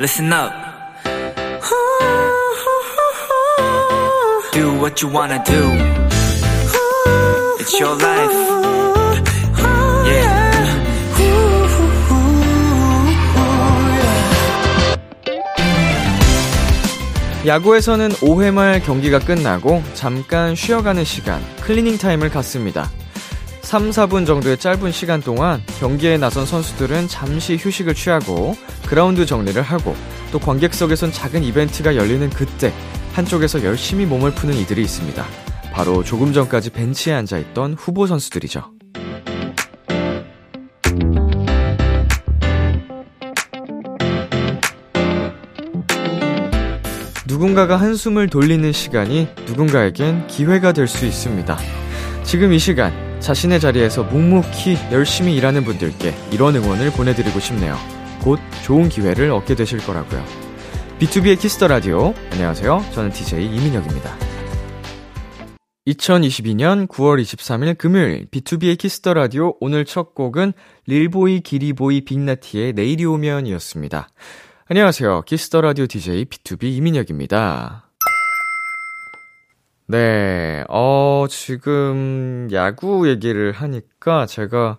listen up. Do what you wanna do. It's your life. Yeah. 야구에서는 5회 말 경기가 끝나고 잠깐 쉬어가는 시간, 클리닝 타임을 갖습니다. 3, 4분 정도의 짧은 시간 동안 경기에 나선 선수들은 잠시 휴식을 취하고 그라운드 정리를 하고 또 관객석에선 작은 이벤트가 열리는 그때 한쪽에서 열심히 몸을 푸는 이들이 있습니다. 바로 조금 전까지 벤치에 앉아 있던 후보 선수들이죠. 누군가가 한숨을 돌리는 시간이 누군가에겐 기회가 될 수 있습니다. 지금 이 시간 자신의 자리에서 묵묵히 열심히 일하는 분들께 이런 응원을 보내드리고 싶네요. 곧 좋은 기회를 얻게 되실 거라고요. BTOB의 키스 더 라디오. 안녕하세요. 저는 DJ 이민혁입니다. 2022년 9월 23일 금요일 BTOB의 키스 더 라디오 오늘 첫 곡은 릴보이 기리보이 빅나티의 내일이 오면이었습니다. 안녕하세요. 키스 더 라디오 DJ BTOB 이민혁입니다. 네, 어, 지금 야구 얘기를 하니까 제가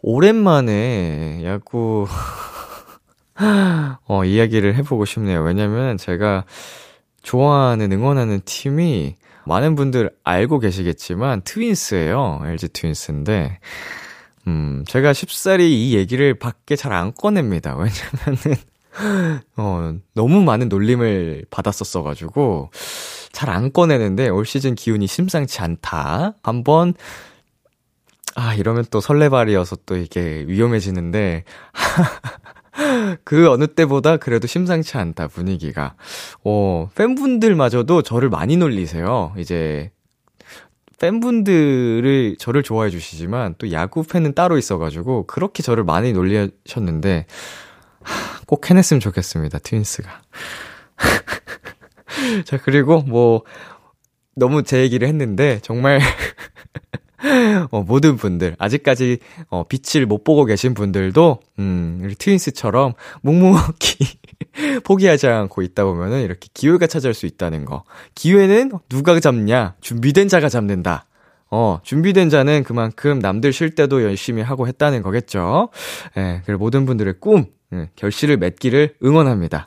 오랜만에 야구, 어, 이야기를 해보고 싶네요. 왜냐면 제가 좋아하는, 응원하는 팀이 많은 분들 알고 계시겠지만 트윈스예요. LG 트윈스인데, 음, 제가 쉽사리 이 얘기를 밖에 잘 안 꺼냅니다. 왜냐면은, 어, 너무 많은 놀림을 받았었어 가지고, 잘 안 꺼내는데, 올 시즌 기운이 심상치 않다. 한번, 아, 이러면 또 설레발이어서 또 이게 위험해지는데, 그 어느 때보다 그래도 심상치 않다, 분위기가. 어, 팬분들마저도 저를 많이 놀리세요. 이제, 팬분들을 저를 좋아해 주시지만, 또 야구 팬은 따로 있어가지고, 그렇게 저를 많이 놀리셨는데, 꼭 해냈으면 좋겠습니다, 트윈스가. 자, 그리고 뭐, 너무 제 얘기를 했는데, 정말, 어, 모든 분들, 아직까지, 어, 빛을 못 보고 계신 분들도, 음, 트윈스처럼 묵묵히 포기하지 않고 있다 보면은 이렇게 기회가 찾아올 수 있다는 거. 기회는 누가 잡냐? 준비된 자가 잡는다. 어, 준비된 자는 그만큼 남들 쉴 때도 열심히 하고 했다는 거겠죠. 예, 그리고 모든 분들의 꿈, 예, 결실을 맺기를 응원합니다.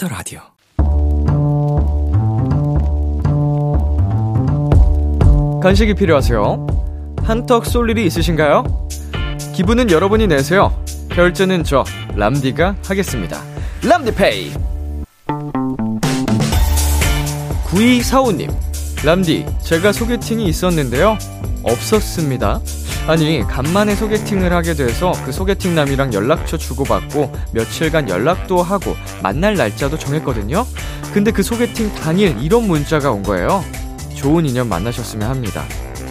키스 더 라디오. 간식이 필요하세요? 한턱 쏠 일이 있으신가요? 기분은 여러분이 내세요. 결제는 저 람디가 하겠습니다. 람디페이. 9245님, 람디, 제가 소개팅이 있었는데요. 없었습니다. 아니, 간만에 소개팅을 하게 돼서 그 소개팅남이랑 연락처 주고받고 며칠간 연락도 하고 만날 날짜도 정했거든요. 근데 그 소개팅 당일 이런 문자가 온 거예요. 좋은 인연 만나셨으면 합니다.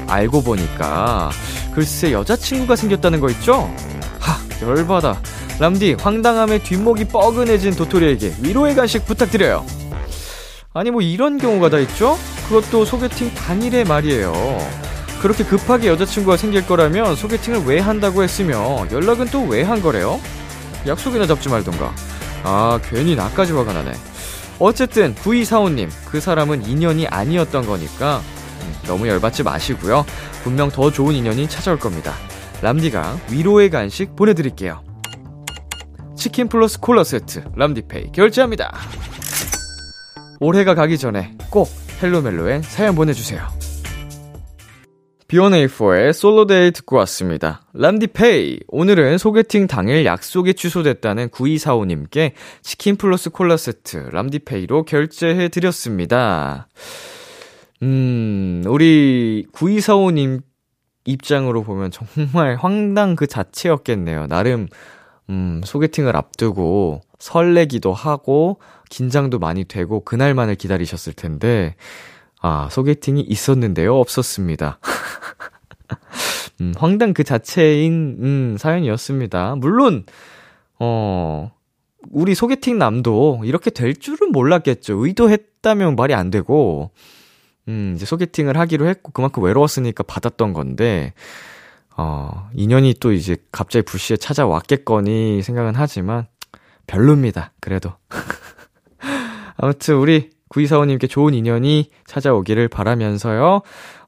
알고 보니까 글쎄 여자친구가 생겼다는 거 있죠? 하, 열받아. 람디, 황당함에 뒷목이 뻐근해진 도토리에게 위로의 간식 부탁드려요. 아니 뭐 이런 경우가 다 있죠? 그것도 소개팅 당일의 말이에요. 그렇게 급하게 여자친구가 생길 거라면 소개팅을 왜 한다고 했으며 연락은 또 왜 한 거래요? 약속이나 잡지 말던가. 아, 괜히 나까지 화가 나네. 어쨌든 9245님, 그 사람은 인연이 아니었던 거니까 음, 너무 열받지 마시고요. 분명 더 좋은 인연이 찾아올 겁니다. 람디가 위로의 간식 보내드릴게요. 치킨 플러스 콜라 세트 람디페이 결제합니다. 올해가 가기 전에 꼭 헬로멜로에 사연 보내주세요. B1A4의 솔로데이 듣고 왔습니다. 람디페이. 오늘은 소개팅 당일 약속이 취소됐다는 9245님께 치킨 플러스 콜라 세트 람디페이로 결제해 드렸습니다. 음, 우리 9245님 입장으로 보면 정말 황당 그 자체였겠네요. 나름, 음, 소개팅을 앞두고 설레기도 하고 긴장도 많이 되고 그날만을 기다리셨을 텐데, 아, 소개팅이 있었는데요. 없었습니다. 음, 황당 그 자체인, 음, 사연이었습니다. 물론, 어, 우리 소개팅 남도 이렇게 될 줄은 몰랐겠죠. 의도했다면 말이 안 되고, 음, 이제 소개팅을 하기로 했고, 그만큼 외로웠으니까 받았던 건데, 어, 인연이 또 이제 갑자기 불시에 찾아왔겠거니 생각은 하지만, 별로입니다. 그래도. 아무튼 우리 구이사원님께 좋은 인연이 찾아오기를 바라면서요.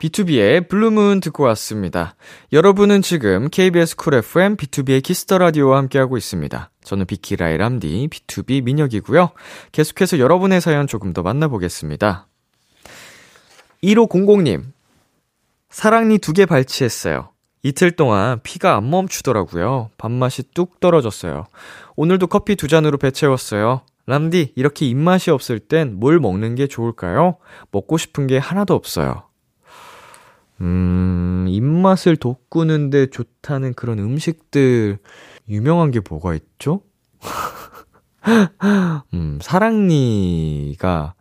BTOB의 블루문 듣고 왔습니다. 여러분은 지금 KBS 쿨 FM BTOB의 키스 더 라디오와 함께하고 있습니다. 저는 비키라의 람디 BTOB 민혁이고요. 계속해서 여러분의 사연 조금 더 만나보겠습니다. 1500님. 사랑니 두 개 발치했어요. 이틀 동안 피가 안 멈추더라고요. 밥맛이 뚝 떨어졌어요. 오늘도 커피 두 잔으로 배 채웠어요. 람디, 이렇게 입맛이 없을 땐 뭘 먹는 게 좋을까요? 먹고 싶은 게 하나도 없어요. 음, 입맛을 돋구는데 좋다는 그런 음식들, 유명한 게 뭐가 있죠? 음, 사랑니가,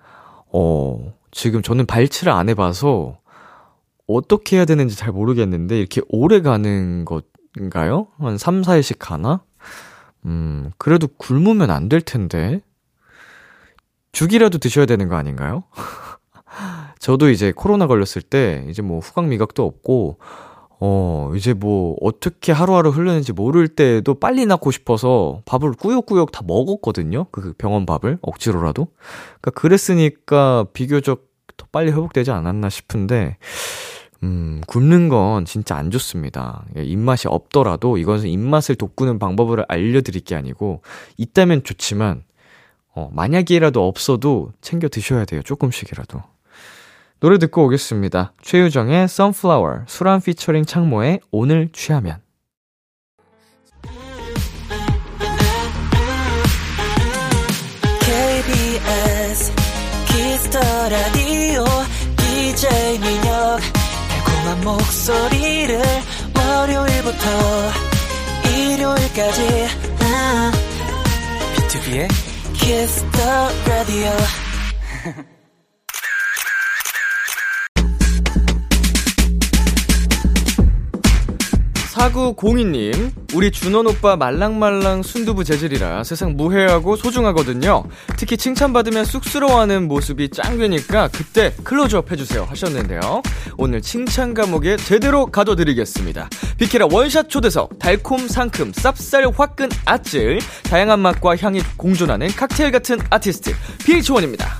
어, 지금 저는 발치를 안 해봐서, 어떻게 해야 되는지 잘 모르겠는데, 이렇게 오래 가는 것인가요? 한 3, 4일씩 가나? 음, 그래도 굶으면 안 될 텐데. 죽이라도 드셔야 되는 거 아닌가요? 저도 이제 코로나 걸렸을 때 이제 뭐 후각 미각도 없고 어, 이제 뭐 어떻게 하루하루 흐르는지 모를 때도 빨리 낫고 싶어서 밥을 꾸역꾸역 다 먹었거든요. 그 병원 밥을 억지로라도. 그러니까 그랬으니까 비교적 더 빨리 회복되지 않았나 싶은데 음, 굶는 건 진짜 안 좋습니다. 입맛이 없더라도 이것은 입맛을 돋구는 방법을 알려드릴 게 아니고, 있다면 좋지만, 어, 만약이라도 없어도 챙겨 드셔야 돼요. 조금씩이라도. 노래 듣고 오겠습니다. 최유정의 Sunflower, 수란 피처링 창모의 오늘 취하면. KBS 키스 더 라디오 DJ 민혁 달콤한 목소리를 월요일부터 일요일까지 BTOB의 키스 더 라디오 4902님, 우리 준원 오빠 말랑말랑 순두부 재질이라 세상 무해하고 소중하거든요. 특히 칭찬받으면 쑥스러워하는 모습이 짱되니까 그때 클로즈업 해주세요 하셨는데요. 오늘 칭찬 감옥에 제대로 가둬드리겠습니다. 비키라 원샷 초대석, 달콤, 상큼, 쌉쌀, 화끈, 아찔, 다양한 맛과 향이 공존하는 칵테일 같은 아티스트, pH-1입니다.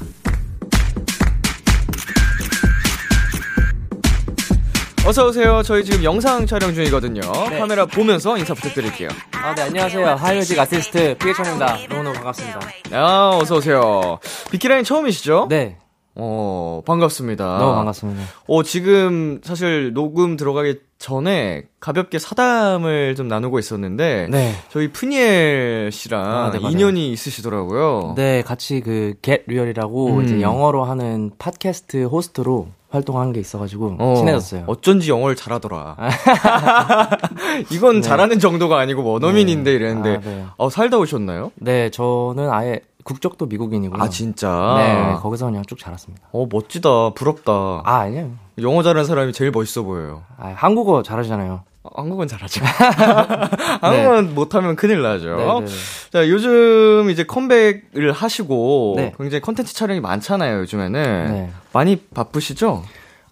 어서 오세요. 저희 지금 영상 촬영 중이거든요. 네. 카메라 보면서 인사 부탁드릴게요. 아, 네, 안녕하세요. 하이뮤직 아티스트 피해천입니다. 너무너무 반갑습니다. 아, 어서 오세요. 비키라인 처음이시죠? 네, 어, 반갑습니다. 너무 반갑습니다. 어, 지금 사실 녹음 들어가기 전에 가볍게 사담을 좀 나누고 있었는데, 네. 저희 푸니엘 씨랑 아, 네. 인연이 있으시더라고요. 네, 같이 그 Get Real이라고 음. 이제 영어로 하는 팟캐스트 호스트로 활동한 게 있어가지고 어, 친해졌어요. 어쩐지 영어를 잘하더라. 이건 네. 잘하는 정도가 아니고 원어민인데 네. 이랬는데, 아, 네. 어, 살다 오셨나요? 네, 저는 아예 국적도 미국인이고요. 아, 진짜? 네, 거기서 그냥 쭉 자랐습니다. 어, 멋지다. 부럽다. 아, 아니에요. 영어 잘하는 사람이 제일 멋있어 보여요. 아, 한국어 잘하시잖아요. 한국은 잘하죠. 한국은 네. 못하면 큰일 나죠. 네네. 네. 자, 요즘 이제 컴백을 하시고 네. 굉장히 컨텐츠 촬영이 많잖아요, 요즘에는. 네. 많이 바쁘시죠?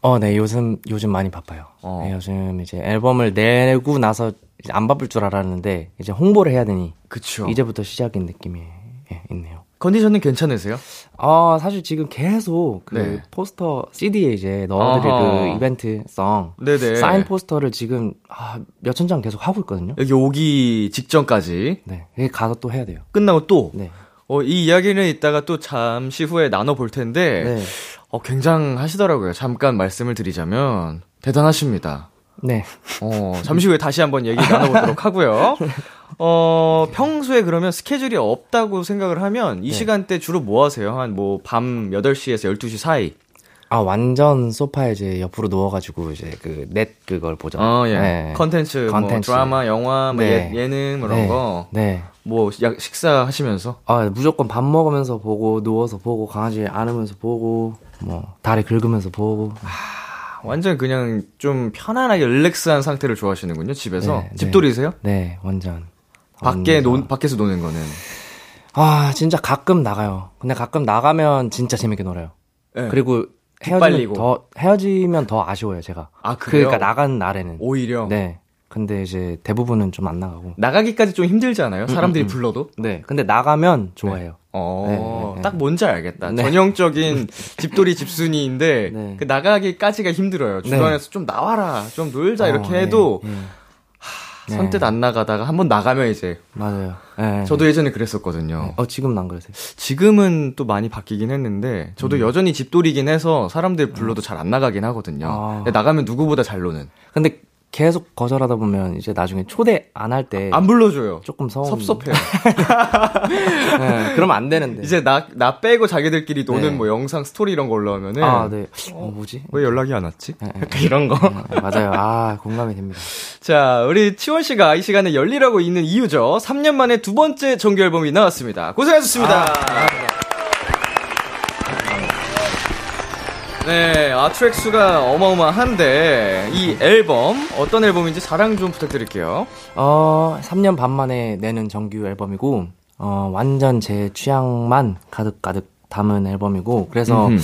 어, 네, 요즘, 요즘 많이 바빠요. 어. 네, 요즘 이제 앨범을 내고 나서 안 바쁠 줄 알았는데, 이제 홍보를 해야 되니. 그쵸. 이제부터 시작인 느낌이 예, 있네요. 컨디션은 괜찮으세요? 아, 사실 지금 계속 그 네. 포스터 CD에 이제 넣어드릴 아하. 그 이벤트 성 네네. 사인 포스터를 지금 아, 몇천 장 계속 하고 있거든요. 여기 오기 직전까지. 네. 여기 가서 또 해야 돼요. 끝나고 또. 네. 어, 이 이야기는 이따가 또 잠시 후에 나눠볼 텐데, 네. 어, 굉장하시더라고요. 잠깐 말씀을 드리자면, 대단하십니다. 네. 어, 잠시 후에 다시 한번 얘기 나눠보도록 하고요. 어, 평소에 그러면 스케줄이 없다고 생각을 하면 이 네. 시간대 주로 뭐 하세요? 한 뭐 밤 8시에서 12시 사이? 아, 완전 소파에 이제 옆으로 누워가지고 이제 그 넷 그걸 보죠. 어, 예. 네. 컨텐츠, 뭐 드라마, 영화, 뭐 네. 예, 예능, 뭐 이런 네. 거. 네. 뭐 약, 식사하시면서? 아, 무조건 밥 먹으면서 보고, 누워서 보고, 강아지 안으면서 보고, 뭐, 다리 긁으면서 보고. 아, 완전 그냥 좀 편안하게 릴렉스한 상태를 좋아하시는군요, 집에서. 네, 네. 집돌이세요? 네, 완전. 밖에 논 밖에서 노는 거는 아 진짜 가끔 나가요. 근데 가끔 나가면 진짜 재밌게 놀아요. 네. 그리고 헤어지면 더 헤어지면 더 아쉬워요 제가. 아 그래요? 그러니까 나간 날에는 오히려 네. 근데 이제 대부분은 좀 안 나가고 나가기까지 좀 힘들지 않아요? 사람들이 음, 음, 음. 불러도? 네. 근데 나가면 좋아해요. 네. 어, 네, 네, 네. 딱 뭔지 알겠다. 네. 전형적인 집돌이 집순이인데 네. 그 나가기까지가 힘들어요. 주변에서 좀 나와라, 좀 놀자 어, 이렇게 해도 네. 선뜻 안 나가다가 한번 나가면 이제 맞아요. 네. 저도 예전에 그랬었거든요. 네. 어 지금은 안 그러세요? 지금은 또 많이 바뀌긴 했는데 저도 음. 여전히 집돌이긴 해서 사람들 불러도 잘 안 나가긴 하거든요. 아. 나가면 누구보다 잘 노는. 근데 계속 거절하다 보면 이제 나중에 초대 안 할 때 안 불러줘요. 조금 서 섭섭해요. 네, 그러면 안 되는데. 이제 나 나 빼고 자기들끼리 노는 네. 뭐 영상 스토리 이런 거 올라오면은 아, 네. 어, 뭐지? 왜 연락이 안 왔지? 네, 네. 이런 거. 네, 맞아요. 아, 공감이 됩니다. 자, 우리 치원 씨가 이 시간에 열리라고 있는 이유죠. 3년 만에 두 번째 정규 앨범이 나왔습니다. 고생하셨습니다. 아, 네, 아 트랙 수가 어마어마한데 이 앨범 어떤 앨범인지 자랑 좀 부탁드릴게요. 어, 3년 반 만에 내는 정규 앨범이고 어, 완전 제 취향만 가득 가득 담은 앨범이고 그래서 음흠.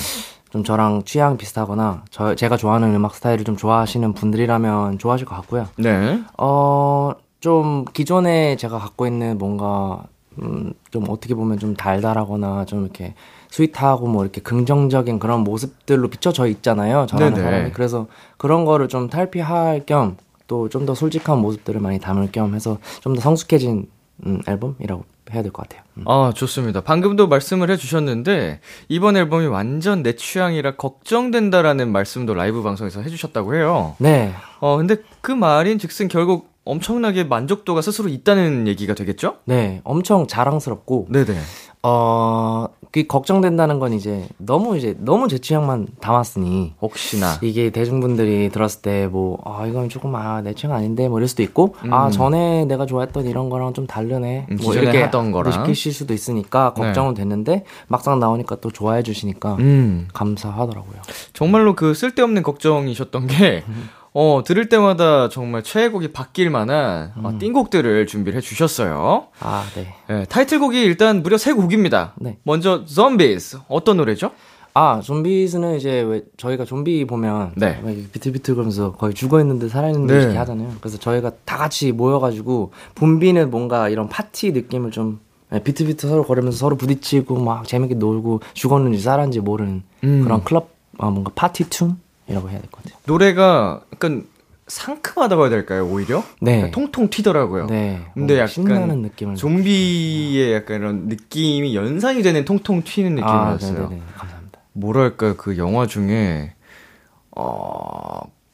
좀 저랑 취향 비슷하거나 저 제가 좋아하는 음악 스타일을 좀 좋아하시는 분들이라면 좋아하실 것 같고요. 네. 어, 좀 기존에 제가 갖고 있는 뭔가 음, 좀 어떻게 보면 좀 달달하거나 좀 이렇게 sweet하고 뭐 이렇게 긍정적인 그런 모습들로 비춰져 있잖아요. 저라는 네네. 사람이. 그래서 그런 거를 좀 탈피할 겸 또 좀 더 솔직한 모습들을 많이 담을 겸 해서 좀 더 성숙해진 음, 앨범이라고 해야 될 것 같아요. 음. 아, 좋습니다. 방금도 말씀을 해주셨는데, 이번 앨범이 완전 내 취향이라 걱정된다라는 말씀도 라이브 방송에서 해주셨다고 해요. 네. 어, 근데 그 말인 즉슨 결국 엄청나게 만족도가 스스로 있다는 얘기가 되겠죠? 네, 엄청 자랑스럽고. 네네. 어, 그 걱정된다는 건 이제 너무 이제 너무 제 취향만 담았으니 혹시나 이게 대중분들이 들었을 때 뭐 아 이건 조금 아 내 취향 아닌데 뭐 이럴 수도 있고 음. 아 전에 내가 좋아했던 이런 거랑 좀 다르네 음, 뭐 이렇게 하던 거랑 느끼실 수도 있으니까 네. 걱정은 네. 됐는데 막상 나오니까 또 좋아해 주시니까 음. 감사하더라고요. 정말로 그 쓸데없는 걱정이셨던 게 음. 어, 들을 때마다 정말 최애곡이 바뀔 만한 어, 음. 어, 띵곡들을 준비를 해주셨어요. 아, 네. 네. 타이틀곡이 일단 무려 세 곡입니다. 네. 먼저, Zombies. 어떤 노래죠? 아, 좀비스는 이제 왜 저희가 좀비 보면 네. 비틀비틀 그러면서 거의 죽어 있는데 살아 있는데 네. 이렇게 하잖아요. 그래서 저희가 다 같이 모여 가지고 붐비는 뭔가 이런 파티 느낌을 좀 네, 비틀비틀 서로 걸으면서 서로 부딪히고 막 재밌게 놀고 죽었는지 살았는지 모르는 음. 그런 클럽 아, 뭔가 파티 tune 이라고 해야 될 것 같아요. 노래가 약간 상큼하다고 해야 될까요, 오히려? 네. 통통 튀더라고요. 네. 근데 약간 신나는 느낌을 좀비의 약간 이런 느낌이 연상이 되는 통통 튀는 느낌이었어요. 아, 감사합니다. 뭐랄까 그 영화 중에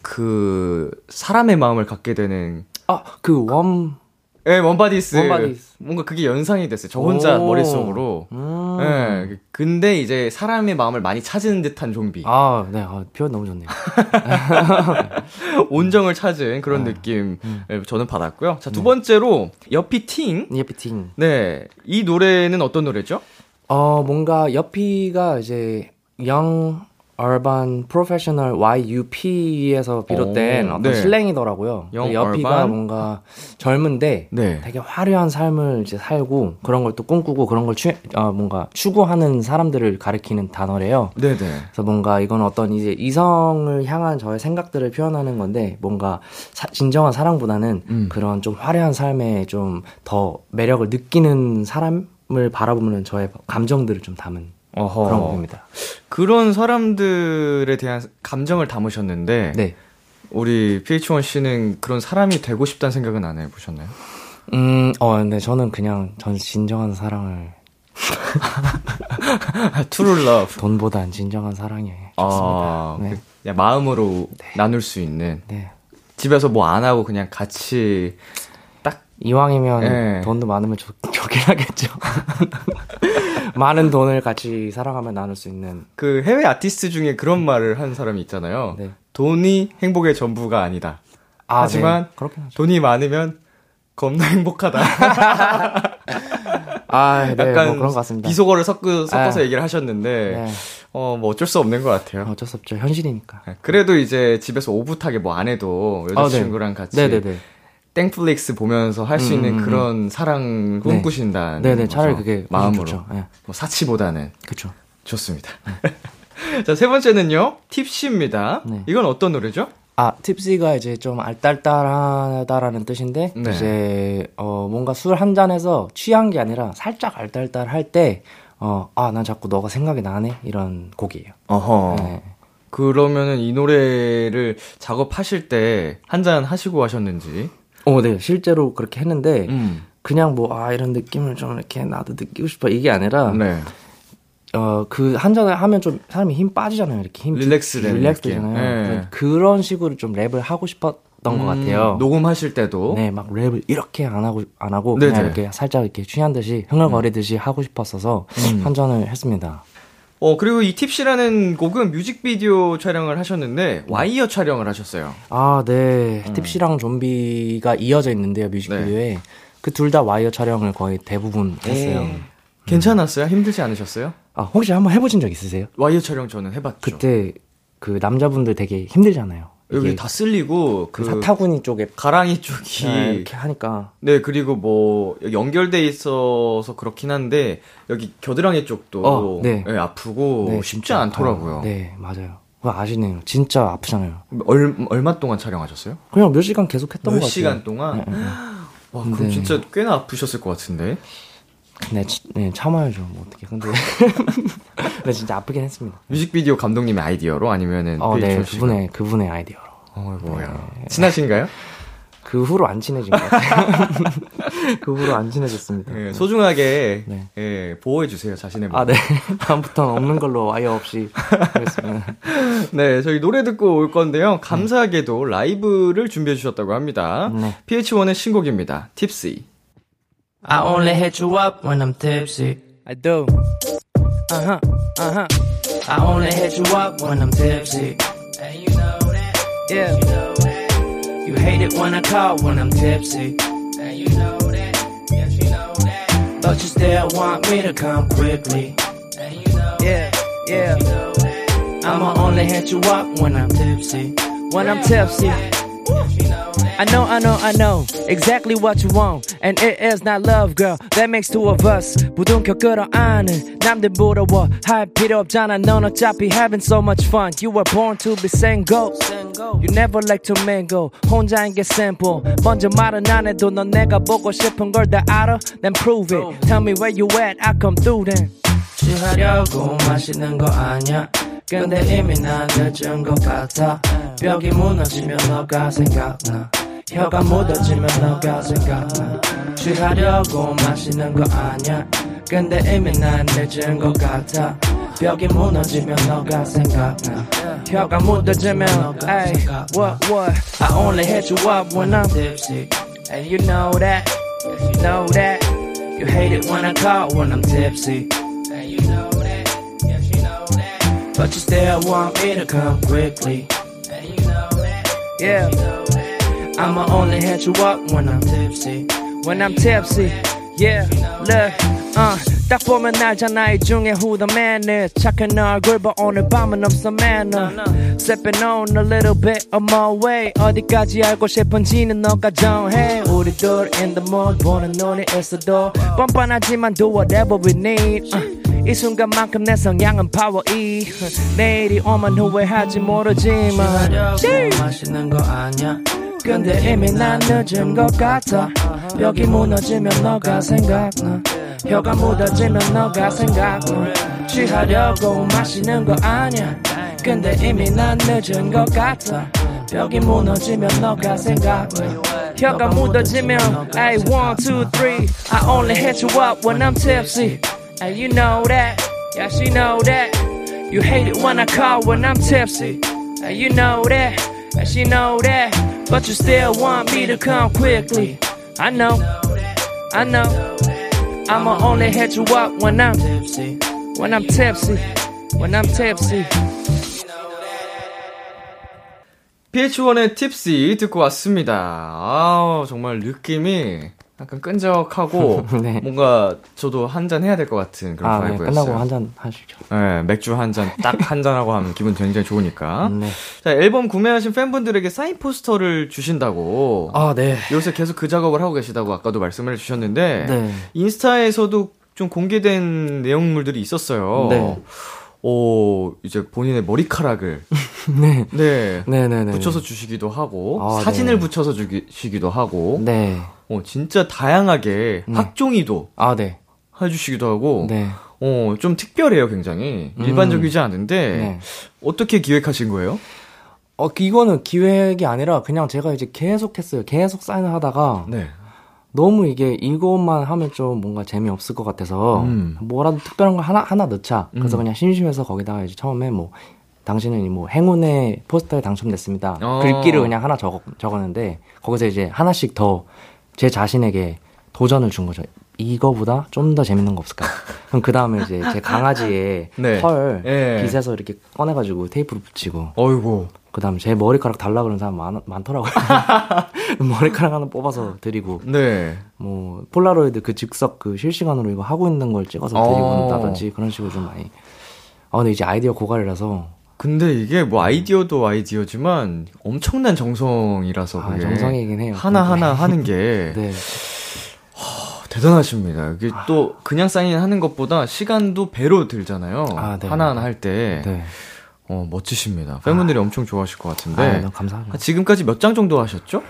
어그 사람의 마음을 갖게 되는 아그 Warm 네, Warm Bodies. Warm Bodies. 뭔가 그게 연상이 됐어요. 저 혼자 오. 머릿속으로. 음. 네, 근데 이제 사람의 마음을 많이 찾은 듯한 좀비. 아, 네. 아, 표현 너무 좋네요. 온정을 찾은 그런 아, 느낌 음. 저는 받았고요. 자, 두 네. 번째로 Yuppie Ting. Yuppie Ting. 네. 이 노래는 어떤 노래죠? 어, 뭔가 여피가 이제 영 Urban Professional YUP에서 비롯된 오, 어떤 네. 슬랭이더라고요. 영그 여피가 Urban? 뭔가 젊은데 네. 되게 화려한 삶을 이제 살고 그런 걸 또 꿈꾸고 그런 걸 추, 어, 뭔가 추구하는 사람들을 가리키는 단어래요. 네네. 그래서 뭔가 이건 어떤 이제 이성을 향한 저의 생각들을 표현하는 건데 뭔가 사- 진정한 사랑보다는 음. 그런 좀 화려한 삶에 좀 더 매력을 느끼는 사람을 바라보는 저의 감정들을 좀 담은 어허. 그런 곡입니다. 그런 사람들에 대한 감정을 담으셨는데 네. 우리 PH1 씨는 그런 사람이 되고 싶다는 생각은 안 해보셨나요? 음, 어, 근데 저는 그냥 전 진정한 사랑을 True love. 돈보단 진정한 사랑이 아, 좋습니다. 네. 마음으로 나눌 수 있는 네. 집에서 뭐 안 하고 그냥 같이 딱 이왕이면 네. 돈도 많으면 좋, 좋긴 하겠죠. 많은 돈을 같이 사랑하며 나눌 수 있는. 그 해외 아티스트 중에 그런 말을 한 사람이 있잖아요. 네. 돈이 행복의 전부가 아니다. 아, 하지만 네. 그렇긴 하죠. 돈이 많으면 겁나 행복하다. 아, 네, 약간 뭐 그런 것 같습니다. 비속어를 섞어, 섞어서 아. 얘기를 하셨는데 네. 어, 뭐 어쩔 수 없는 것 같아요. 어쩔 수 없죠. 현실이니까. 그래도 이제 집에서 오붓하게 뭐 안 해도 여자친구랑 같이 아, 네네네. 땡플릭스 보면서 할수 음, 있는 음, 그런 사랑을 네. 꿈꾸신다는 네네, 차라리. 그게 마음으로. 네. 뭐 사치보다는 그쵸. 좋습니다. 자, 세 번째는요. 팁시입니다. 네. 이건 어떤 노래죠? 아, 팁시가 이제 좀 알딸딸하다라는 뜻인데, 네. 이제, 어, 뭔가 술 한 잔에서 취한 게 아니라 살짝 알딸딸할 때, 어, 아, 난 자꾸 너가 생각이 나네? 이런 곡이에요. 어허. 네. 그러면은 이 노래를 작업하실 때 한 잔 하시고 하셨는지. 어, 네. 실제로 그렇게 했는데, 음. 그냥 뭐, 아, 이런 느낌을 좀 이렇게 나도 느끼고 싶어. 이게 아니라, 네. 어, 그, 한 잔을 하면 좀 사람이 힘 빠지잖아요. 이렇게 힘. relax 되는 relax 느낌. 되잖아요. 네. 그런 식으로 좀 랩을 하고 싶었던 것 같아요. 음, 녹음하실 때도. 네, 막 랩을 이렇게 안 하고, 안 하고, 네네. 그냥 이렇게 살짝 이렇게 취한 듯이, 흥얼거리듯이 하고 싶었어서, 음. 한 잔을 했습니다. 어, 그리고 이 Tipsy라는 곡은 뮤직비디오 촬영을 하셨는데, 와이어 촬영을 하셨어요. 아, 네. 음. 팁시랑 좀비가 이어져 있는데요, 뮤직비디오에. 네. 그둘 다 와이어 촬영을 거의 대부분 했어요. 오. 괜찮았어요? 힘들지 않으셨어요? 아, 혹시 한번 해보신 적 있으세요? 와이어 촬영 저는 해봤죠. 그때 그 남자분들 되게 힘들잖아요. 여기 이게 다 쓸리고, 그 그, 사타구니 쪽에 가랑이 쪽이. 아, 이렇게 하니까 네, 그리고 뭐, 연결돼 있어서 그렇긴 한데, 여기 겨드랑이 쪽도, 어, 네. 아프고, 네, 쉽지 진짜. 않더라고요. 아, 네, 맞아요. 아시네요. 진짜 아프잖아요. 얼, 얼마 동안 촬영하셨어요? 그냥 몇 시간 계속 했던 것몇 같아요. 시간 동안? 네, 네, 네. 와, 그럼 네. 진짜 꽤나 아프셨을 것 같은데. 네, 치- 네, 참아야죠. 뭐 어떻게. 근데 네, 진짜 아프긴 했습니다. 뮤직비디오 감독님의 아이디어로 아니면은 어, 네? 그분의 그분의 아이디어로. 어, 뭐야. 친하신가요? 그 후로 안 친해진 것 같아요. 그 후로 안 친해졌습니다. 예, 소중하게 네. 예, 보호해 주세요 자신의 몸. 아, 네. 다음부터는 없는 걸로 아예 없이 하겠습니다. 네, 저희 노래 듣고 올 건데요. 감사하게도 라이브를 준비해 주셨다고 합니다. 네. PH1의 신곡입니다. Tipsy. I only hit you up when I'm tipsy. I do. Uh huh. Uh huh. I only hit you up when I'm tipsy. And you know that. Yeah. You know that. You hate it when I call when I'm tipsy. And you know that. Yes, you know that. But you still want me to come quickly. And you know Yeah. Yeah. You know. I'ma only hit you up when I'm tipsy. When I'm tipsy. You know that. I know, I know, I know exactly what you want. And it is not love, girl. That makes two of us. 부둥켜 끌어안은 남들 부러워. 할 필요 없잖아. 넌 어차피 having so much fun. You were born to be single. You never like to mingle. 혼자인 게 simple. 먼저 말은 안 해도 넌 내가 보고 싶은 걸 다 알아. Then prove it. Tell me where you at. I come through then. 취하려고 마시는 거 아냐 근데 이미 난 늦은 것 같아 벽이 무너지면 너가 생각나 혀가 묻어지면 너가 생각나 취하려고 마시는 거 아냐 근데 이미 난 늦은 것 같아 벽이 무너지면 너가 생각나 혀가 묻어지면 너가 Ay, 생각나 what, what? I only hit you up when I'm tipsy And you know that You know that You hate it when I call when I'm tipsy And you know that Yes, you know that But you still want me to come quickly And you know that Yeah. You know that I'ma only hit you up when I'm tipsy When I'm tipsy. Yeah, look, uh, 딱 보면 알잖아 이 중에 who the man is 착한 얼굴 but 오늘 밤은 없어 manner Sipping on a little bit of my way 어디까지 알고 싶은지는 너가 정해 우리 둘 in the mood 보는 눈이 있어도 뻔뻔하지만 do whatever we need uh, 이 순간만큼 내 성향은 파워 E 내일이 오면 후회하지 모르지만 맛있는 거 아냐 근데 이미 난 늦은 것 같아 벽이 무너지면 너가 생각나 혀가 묻어지면 너가 생각나 취하려고 마시는 거 아냐 근데 이미 난 늦은 것 같아 벽이 무너지면 너가 생각나 혀가 묻어지면 Ay, one, two, three I only hit you up when I'm tipsy And you know that Yeah, she know that You hate it when I call when I'm tipsy And you know that And she know that But you still want me to come quickly I know I know I'ma only hit you up when I'm tipsy When I'm tipsy When I'm tipsy PH1의 팁시 듣고 왔습니다. 아 정말 느낌이 약간 끈적하고 네. 뭔가 저도 한 잔 해야 될 것 같은 그런 아, 네, 바이브였어요. 끝나고 한 잔 하시죠. 네, 맥주 한 잔 딱 한 잔하고 하면 기분 굉장히 좋으니까. 네. 자, 앨범 구매하신 팬분들에게 사인 포스터를 주신다고. 아, 네. 요새 계속 그 작업을 하고 계시다고 아까도 말씀을 해주셨는데 네. 인스타에서도 좀 공개된 내용물들이 있었어요. 네. 오 이제 본인의 머리카락을 네. 네, 네 네 네. 붙여서 주시기도 하고 아, 사진을 네. 붙여서 주시기도 하고 네. 어, 진짜 다양하게 네. 학종이도 아, 네. 해 주시기도 하고 네. 어, 좀 특별해요 굉장히 일반적이지 않은데 네. 어떻게 기획하신 거예요? 어, 이거는 기획이 아니라 그냥 제가 이제 계속 했어요. 계속 사인을 하다가 네. 너무 이게 이것만 하면 좀 뭔가 재미없을 것 같아서 음. 뭐라도 특별한 거 하나 하나 넣자. 그래서 음. 그냥 심심해서 거기다가 이제 처음에 뭐 당신은 뭐 행운의 포스터에 당첨됐습니다. 어. 글귀를 그냥 하나 적어 적었는데 거기서 이제 하나씩 더 제 자신에게 도전을 준 거죠. 이거보다 좀 더 재밌는 거 없을까? 그럼 그 다음에 이제 제 강아지의 네. 털 예. 빗에서 이렇게 꺼내가지고 테이프로 붙이고 어이구. 그 다음에 제 머리카락 달라 그러는 사람 많, 많더라고요. 머리카락 하나 뽑아서 드리고, 네. 뭐, 폴라로이드 그 즉석 그 실시간으로 이거 하고 있는 걸 찍어서 어. 드리고 온다든지 그런 식으로 좀 많이. 아, 근데 이제 아이디어 고갈이라서, 근데 이게 뭐 아이디어도 아이디어지만 엄청난 정성이라서 아, 그게 정성이긴 해요. 하나 하나 하는 게 네. 대단하십니다. 이게 또 그냥 사인하는 것보다 시간도 배로 들잖아요. 아, 네. 하나하나 할 때. 네. 어, 멋지십니다. 팬분들이 엄청 좋아하실 것 같은데. 아, 감사하죠. 아, 지금까지 몇 장 정도 하셨죠?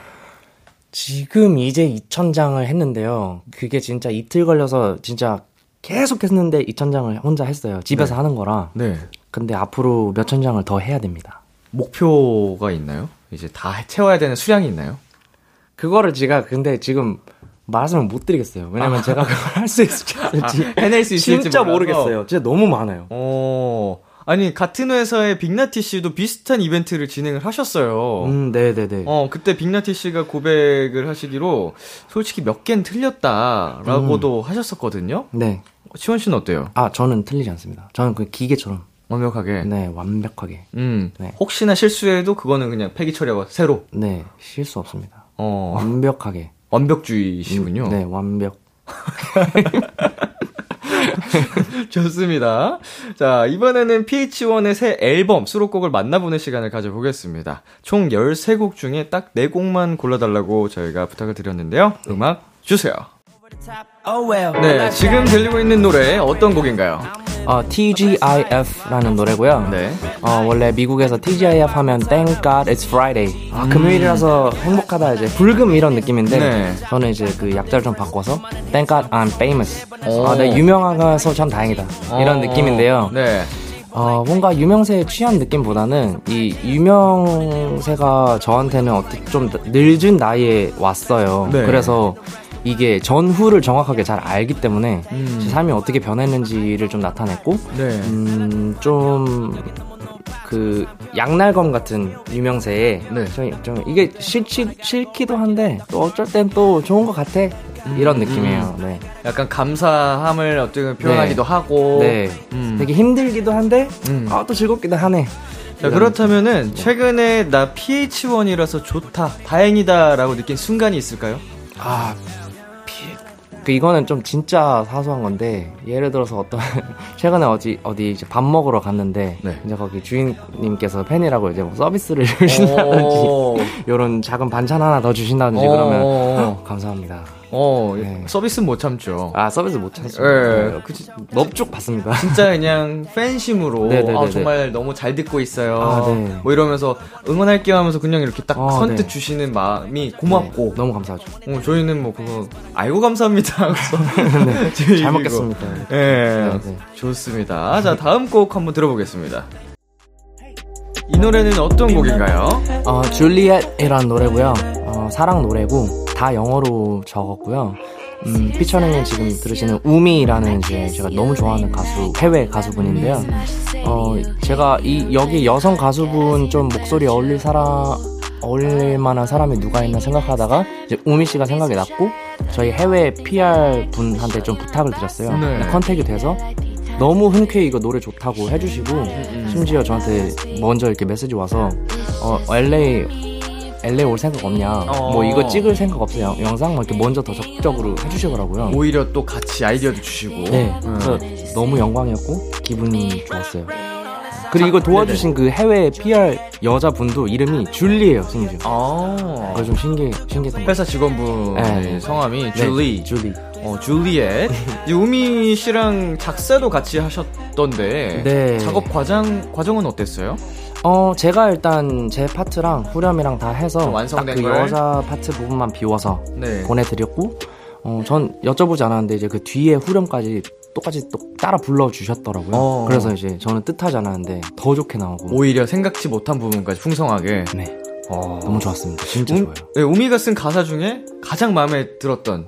지금 이제 2,000장을 했는데요. 그게 진짜 이틀 걸려서 진짜 계속 했는데 2,000장을 혼자 했어요. 집에서 네. 하는 거라. 네. 근데 앞으로 몇천 장을 더 해야 됩니다. 목표가 있나요? 이제 다 채워야 되는 수량이 있나요? 그거를 제가 근데 지금 말씀을 못 드리겠어요. 왜냐면 제가 그걸 할 수 있을지 아, 해낼 수 있을지 진짜 몰라서. 모르겠어요. 진짜 너무 많아요. 어, 아니, 같은 회사의 빅나티 씨도 비슷한 이벤트를 진행을 하셨어요. 음, 네, 네, 네. 어, 그때 빅나티 씨가 고백을 하시기로 솔직히 몇 개는 틀렸다라고도 하셨었거든요. 네. 치원 씨는 어때요? 아, 저는 틀리지 않습니다. 저는 그 기계처럼 완벽하게. 네, 완벽하게. 음. 네. 혹시나 실수해도 그거는 그냥 폐기 처리하고 새로. 네, 실수 없습니다. 어, 완벽하게. 완벽주의시군요. 음, 네, 완벽. 좋습니다. 자, 이번에는 PH1의 새 앨범 수록곡을 만나보는 시간을 가져보겠습니다. 총 13곡 중에 딱 4곡만 골라달라고 저희가 부탁을 드렸는데요. 음악 주세요. Oh well 네, 지금 들리고 있는 노래 어떤 곡인가요? 어, TGIF라는 노래고요. 네. 어, 원래 미국에서 TGIF 하면 Thank God It's Friday. 아, 금요일이라서 행복하다 이제 불금 이런 느낌인데 네. 저는 이제 그 약자를 좀 바꿔서 Thank God I'm famous. 오. 아, 내 유명하서 참 다행이다. 이런 어, 느낌인데요. 네. 어, 뭔가 유명세에 취한 느낌보다는 이 유명세가 저한테는 어떻게 좀 늦은 나이에 왔어요. 네. 그래서 이게 전후를 정확하게 잘 알기 때문에 음. 제 삶이 어떻게 변했는지를 좀 나타냈고 네. 음, 좀, 그, 양날검 같은 유명세에, 네. 좀, 좀 이게 싫지, 싫기도 한데, 또 어쩔 땐 또 좋은 것 같아. 이런 느낌이에요, 네. 약간 감사함을 어떻게 표현하기도 하고. 네. 음. 되게 힘들기도 한데, 음. 아, 또 즐겁기도 하네. 자, 그렇다면은 최근에 나 PH1이라서 좋다, 다행이다라고 느낀 순간이 있을까요? 아, 피, 그 이거는 좀 진짜 사소한 건데 예를 들어서 어떤 최근에 어디 어디 이제 밥 먹으러 갔는데 네. 이제 거기 주인님께서 팬이라고 이제 뭐 서비스를 주신다든지 이런 작은 반찬 하나 더 주신다든지 그러면 어, 감사합니다. 어, 네. 서비스는 못 참죠. 아 서비스 못 찾죠. 예. 네. 그치, 넙죽 받습니다. 진짜 그냥 팬심으로 네네네네. 아, 정말 너무 잘 듣고 있어요. 아, 네. 뭐 이러면서 응원할게요 하면서 그냥 이렇게 딱 아, 선뜻 네. 주시는 마음이 고맙고 네, 너무 감사하죠. 어, 저희는 뭐 그거 아이고 감사합니다. 하고서 네. 잘 먹겠습니다. 예. 네, 네. 좋습니다. 자, 다음 곡 한번 들어보겠습니다. 이 노래는 어떤 곡인가요? 어, 줄리엣이라는 노래고요. 어, 사랑 노래고 다 영어로 적었고요. 음, 피처링은 지금 들으시는 우미라는 이제 제가 너무 좋아하는 가수 해외 가수분인데요. 어, 제가 이 여기 여성 가수분 좀 목소리 어울릴 사람 어울릴 만한 사람이 누가 있나 생각하다가 이제 우미 씨가 생각이 났고 저희 해외 PR 분한테 좀 부탁을 드렸어요. 네. 컨택이 돼서 너무 흔쾌히 이거 노래 좋다고 해주시고 음. 심지어 저한테 먼저 이렇게 메시지 와서 어 LA LA 올 생각 없냐 어. 뭐 이거 찍을 생각 없어요 영상 막 이렇게 먼저 더 적극적으로 해주시더라고요 오히려 또 같이 아이디어도 주시고. 네 음. 그래서 너무 영광이었고 기분이 좋았어요 그리고 네, 도와주신 그 해외 PR 여자분도 이름이 줄리예요 심지어 아. 그거 좀 신기해 신기했던 회사 직원분의 네. 성함이 줄리. 네, 줄리 어, 줄리엣. 이 우미 씨랑 작사도 같이 하셨던데. 네. 작업 과정, 과정은 어땠어요? 어 제가 일단 제 파트랑 후렴이랑 다 해서 좀 완성된 딱그 걸? 여자 파트 부분만 비워서 네. 보내드렸고 어, 전 여쭤보지 않았는데 이제 그 뒤에 후렴까지 똑같이 또 따라 불러주셨더라고요. 어. 그래서 이제 저는 뜻하지 않았는데 더 좋게 나오고 오히려 생각지 못한 부분까지 풍성하게. 네 어. 너무 좋았습니다. 진짜 음, 좋아요. 네, 우미가 쓴 가사 중에 가장 마음에 들었던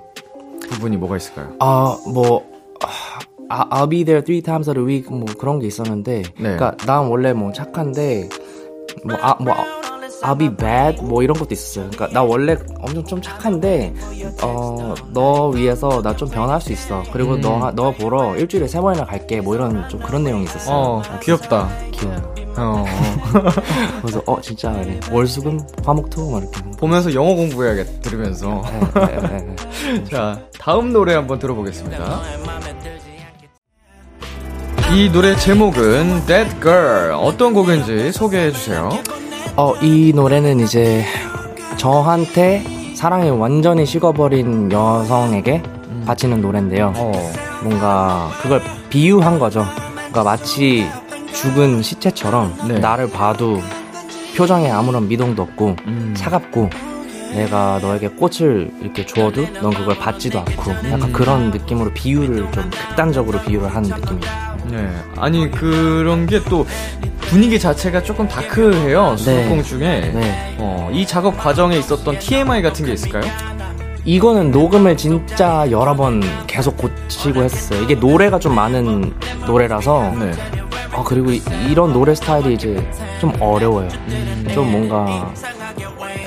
부분이 뭐가 있을까요? 아 뭐 아, I'll be there three times a week 뭐 그런 게 있었는데 네. 그러니까 난 원래 뭐 착한데 뭐 아 뭐 I'll be bad 뭐 이런 것도 있었어요. 그러니까 나 원래 엄청 좀 착한데 어 너 위해서 나 좀 변할 수 있어. 그리고 음. 너너 보러 일주일에 세 번이나 갈게. 뭐 이런 좀 그런 내용이 있었어요. 어, 아, 귀엽다. 귀여워요. 어. 그래서 어 진짜 그래. 월수금 화목토 막 이렇게. 보면서 영어 공부해야겠, 들으면서. 네, 네, 네, 네. 자, 다음 노래 한번 들어보겠습니다. 이 노래 제목은 That Girl. 어떤 곡인지 소개해 주세요. 어, 이 노래는 이제 저한테 사랑이 완전히 식어버린 여성에게 바치는 노래인데요. 어. 뭔가 그걸 비유한 거죠. 그러니까 마치 죽은 시체처럼 네. 나를 봐도 표정에 아무런 미동도 없고 음. 차갑고 내가 너에게 꽃을 이렇게 주어도 넌 그걸 받지도 않고 약간 음. 그런 느낌으로 비유를 좀 극단적으로 비유를 하는 느낌이에요. 네. 아니, 그런 게 또 분위기 자체가 조금 다크해요. 수록곡 중에. 네. 어, 이 작업 과정에 있었던 TMI 같은 게 있을까요? 이거는 녹음을 진짜 여러 번 계속 고치고 했었어요. 이게 노래가 좀 많은 노래라서 네. 아 그리고 이, 런 노래 스타일이 이제 좀 어려워요. 좀 뭔가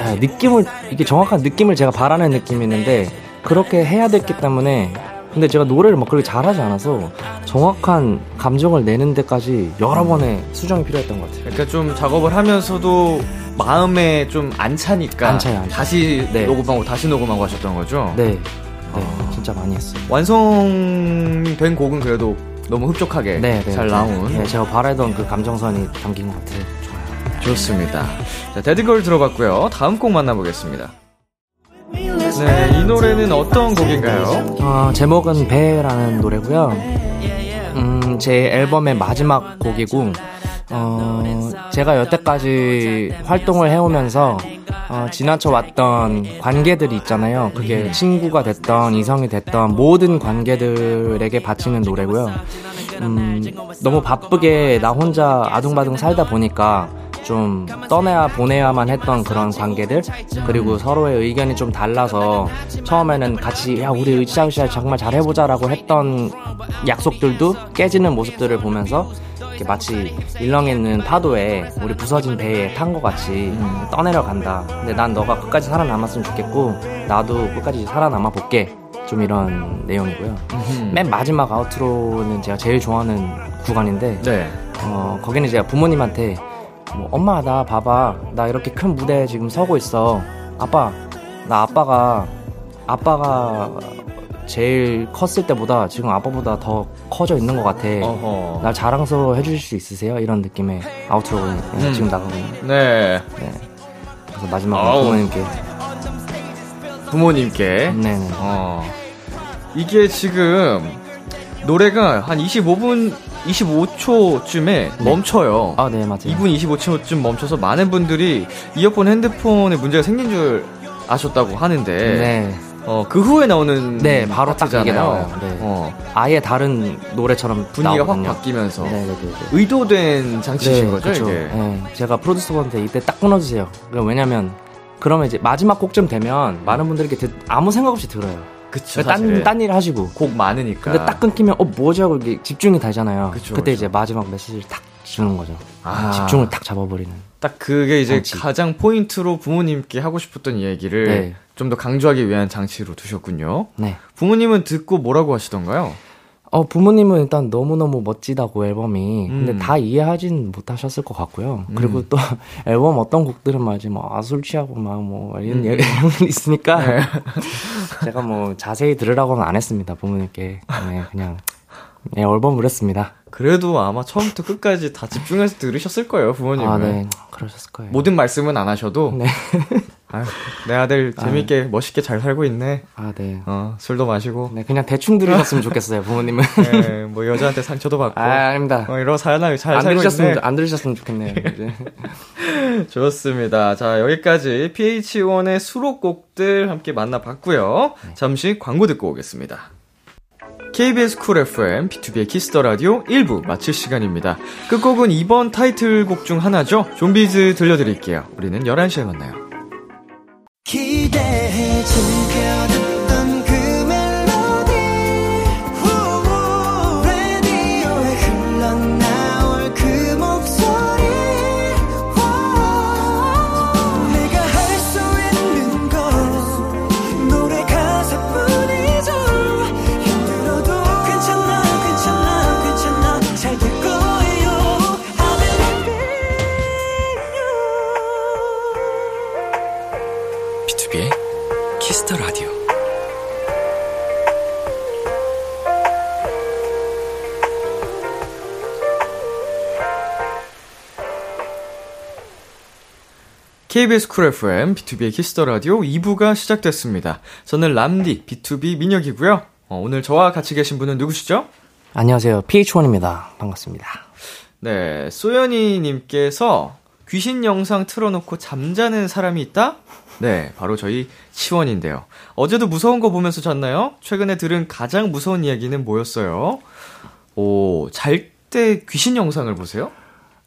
아, 느낌을 이게 정확한 느낌을 제가 바라는 느낌이 있는데 그렇게 해야 됐기 때문에 근데 제가 노래를 막 그렇게 잘하지 않아서 정확한 감정을 내는 데까지 여러 번의 수정이 필요했던 것 같아요. 그러니까 좀 작업을 하면서도 마음에 좀 안 차니까 안 차요, 안 차요. 다시 네. 녹음하고 다시 녹음하고 하셨던 거죠? 네, 네, 아. 진짜 많이 했어요. 완성된 곡은 그래도 너무 흡족하게 네, 네, 잘 네. 나온 네, 제가 바라던 그 감정선이 담긴 것 같아요. 좋아요. 좋습니다. 자, 데드걸 들어봤고요. 다음 곡 만나보겠습니다. 네, 이 노래는 어떤 곡인가요? 어, 제목은 배라는 노래고요. 음, 제 앨범의 마지막 곡이고, 어, 제가 여태까지 활동을 해오면서 어, 지나쳐 왔던 관계들이 있잖아요. 그게 친구가 됐던 이성이 됐던 모든 관계들에게 바치는 노래고요. 음, 너무 바쁘게 나 혼자 아둥바둥 살다 보니까 좀 떠내야 보내야만 했던 그런 관계들 그리고 서로의 의견이 좀 달라서 처음에는 같이 야 우리 으쌰으쌰 정말 잘해보자라고 했던 약속들도 깨지는 모습들을 보면서 이렇게 마치 일렁에 있는 파도에 우리 부서진 배에 탄 것 같이 떠내려 간다. 근데 난 너가 끝까지 살아남았으면 좋겠고 나도 끝까지 살아남아 볼게. 좀 이런 내용이고요. 맨 마지막 아우트로는 제가 제일 좋아하는 구간인데 네. 어, 거기는 제가 부모님한테 뭐, 엄마 나 봐봐 나 이렇게 큰 무대에 지금 서고 있어 아빠 나 아빠가 아빠가 제일 컸을 때보다 지금 아빠보다 더 커져 있는 것 같아. 어허. 날 자랑스러워 해주실 수 있으세요? 이런 느낌의 아우트로 음. 지금 나가거든요. 네. 그래서 마지막으로 아우. 부모님께 부모님께. 네네. 어. 이게 지금 노래가 한 25분 25초쯤에 멈춰요. 아, 네, 맞아요. 2분 25초쯤 멈춰서 많은 분들이 이어폰 핸드폰에 문제가 생긴 줄 아셨다고 하는데 네. 어, 그 후에 나오는 네, 바로 딱 이게. 나와요. 네. 어, 아예 다른 노래처럼 분위기가 나오거든요. 확 바뀌면서 네네네. 의도된 장치신 거죠, 그쵸. 이게. 네, 제가 프로듀서분한테 이때 딱 끊어주세요. 왜냐면 그러면 이제 마지막 곡쯤 되면 많은 듣- 아무 생각 없이 들어요. 그쵸. 딴, 사실은. 딴일 하시고. 곡 많으니까. 근데 딱 끊기면 어 뭐지 하고 이게 집중이 되잖아요. 그쵸, 그때 그쵸. 이제 마지막 메시지를 탁 주는 거죠. 아. 집중을 탁 잡아버리는. 딱 그게 이제 장치. 가장 포인트로 부모님께 하고 싶었던 이야기를 네. 좀더 강조하기 위한 장치로 두셨군요. 네. 부모님은 듣고 뭐라고 하시던가요? 어 부모님은 일단 너무 너무 멋지다고 앨범이 음. 근데 다 이해하진 못하셨을 것 같고요. 그리고 또 앨범 어떤 곡들은 말이지 뭐술 취하고 막 뭐 이런 음. 얘기 이런 게 있으니까 네. 제가 뭐 자세히 들으라고는 안 했습니다 부모님께 네, 그냥 네, 앨범을 했습니다. 그래도 아마 처음부터 끝까지 다 집중해서 들으셨을 거예요, 부모님은. 아 네 그러셨을 거예요. 모든 말씀은 안 하셔도 네. 아유, 내 아들 재밌게 멋있게 잘 살고 있네. 아 네. 어, 술도 마시고. 네 그냥 대충 들으셨으면 좋겠어요 부모님은. 네, 뭐 여자한테 상처도 받고. 아 아닙니다. 어, 이러고 살나 잘안 살고 들으셨으면 있네. 안 들으셨으면 좋겠네요. 이제. 좋습니다. 자, 여기까지 PH1의 수록곡들 함께 만나봤고요. 잠시 광고 듣고 오겠습니다. KBS 쿨 FM, BTOB의 키스 더 라디오 1부 마칠 시간입니다. 끝곡은 이번 타이틀곡 중 하나죠. Zombies 들려드릴게요. 우리는 11시에 만나요. 기대해 즐겨 KBS 쿨 FM, BTOB의 키스 더 라디오 2부가 시작됐습니다. 저는 람디, BTOB 민혁이고요. 어, 오늘 저와 같이 계신 분은 누구시죠? 안녕하세요 PH1입니다. 반갑습니다. 네, 소연이님께서 귀신 영상 틀어놓고 잠자는 사람이 있다? 네, 바로 저희 치원인데요. 어제도 무서운 거 보면서 잤나요? 최근에 들은 가장 무서운 이야기는 뭐였어요? 오, 잘 때 귀신 영상을 보세요?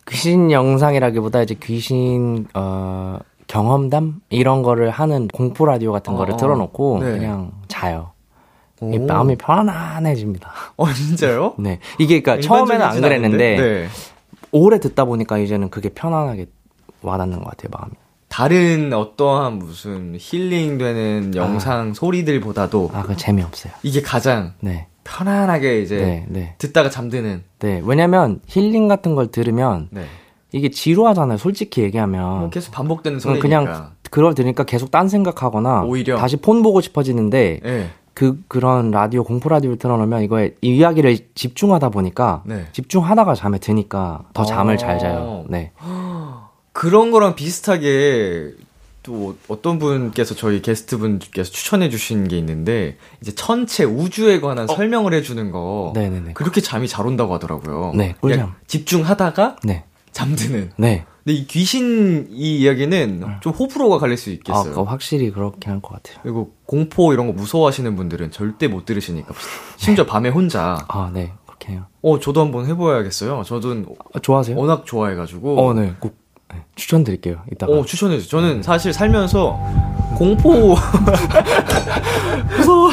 귀신 영상이라기보다 이제 귀신 어 경험담 이런 거를 하는 공포 라디오 같은 어, 거를 틀어놓고 네. 그냥 자요. 이 오. 마음이 편안해집니다. 어, 진짜요? 네, 이게 그러니까 처음에는 안 그랬는데 네. 오래 듣다 보니까 이제는 그게 편안하게 와닿는 것 같아요 마음이. 다른 어떠한 무슨 힐링되는 영상 소리들보다도 아, 그 재미없어요. 이게 가장 네, 편안하게 이제 네, 네, 듣다가 잠드는 네. 왜냐면 힐링 같은 걸 들으면 네. 이게 지루하잖아요. 솔직히 뭐 얘기하면. 계속 반복되는 어, 소리니까. 그냥 그걸 들으니까 계속 딴 생각하거나 오히려. 다시 폰 보고 싶어지는데 네. 그 그런 라디오 공포 라디오를 틀어놓으면 이거에 이야기를 집중하다 보니까 네. 집중하다가 잠에 드니까 더 잠을 어. 잘 자요. 네. 그런 거랑 비슷하게 또 어떤 분께서 저희 게스트 분께서 추천해 주신 게 있는데 이제 천체 우주에 관한 설명을 해 주는 거 어. 네네네. 그렇게 잠이 잘 온다고 하더라고요. 네, 꿀잠. 그냥 집중하다가 네. 잠드는. 네. 근데 이 귀신 이 이야기는 좀 호불호가 갈릴 수 아, 있겠어요. 그거 확실히 그렇긴 할것 같아요. 그리고 공포 이런 거 무서워하시는 분들은 절대 못 들으시니까 심지어 밤에 혼자 아, 네. 그렇긴 해요. 어 저도 한번 해봐야겠어요. 저도 아, 좋아하세요? 워낙 좋아해가지고 어, 네. 꼭 네, 추천드릴게요. 이따가. 어, 추천해주세요. 저는 사실 살면서 공포, 무서워.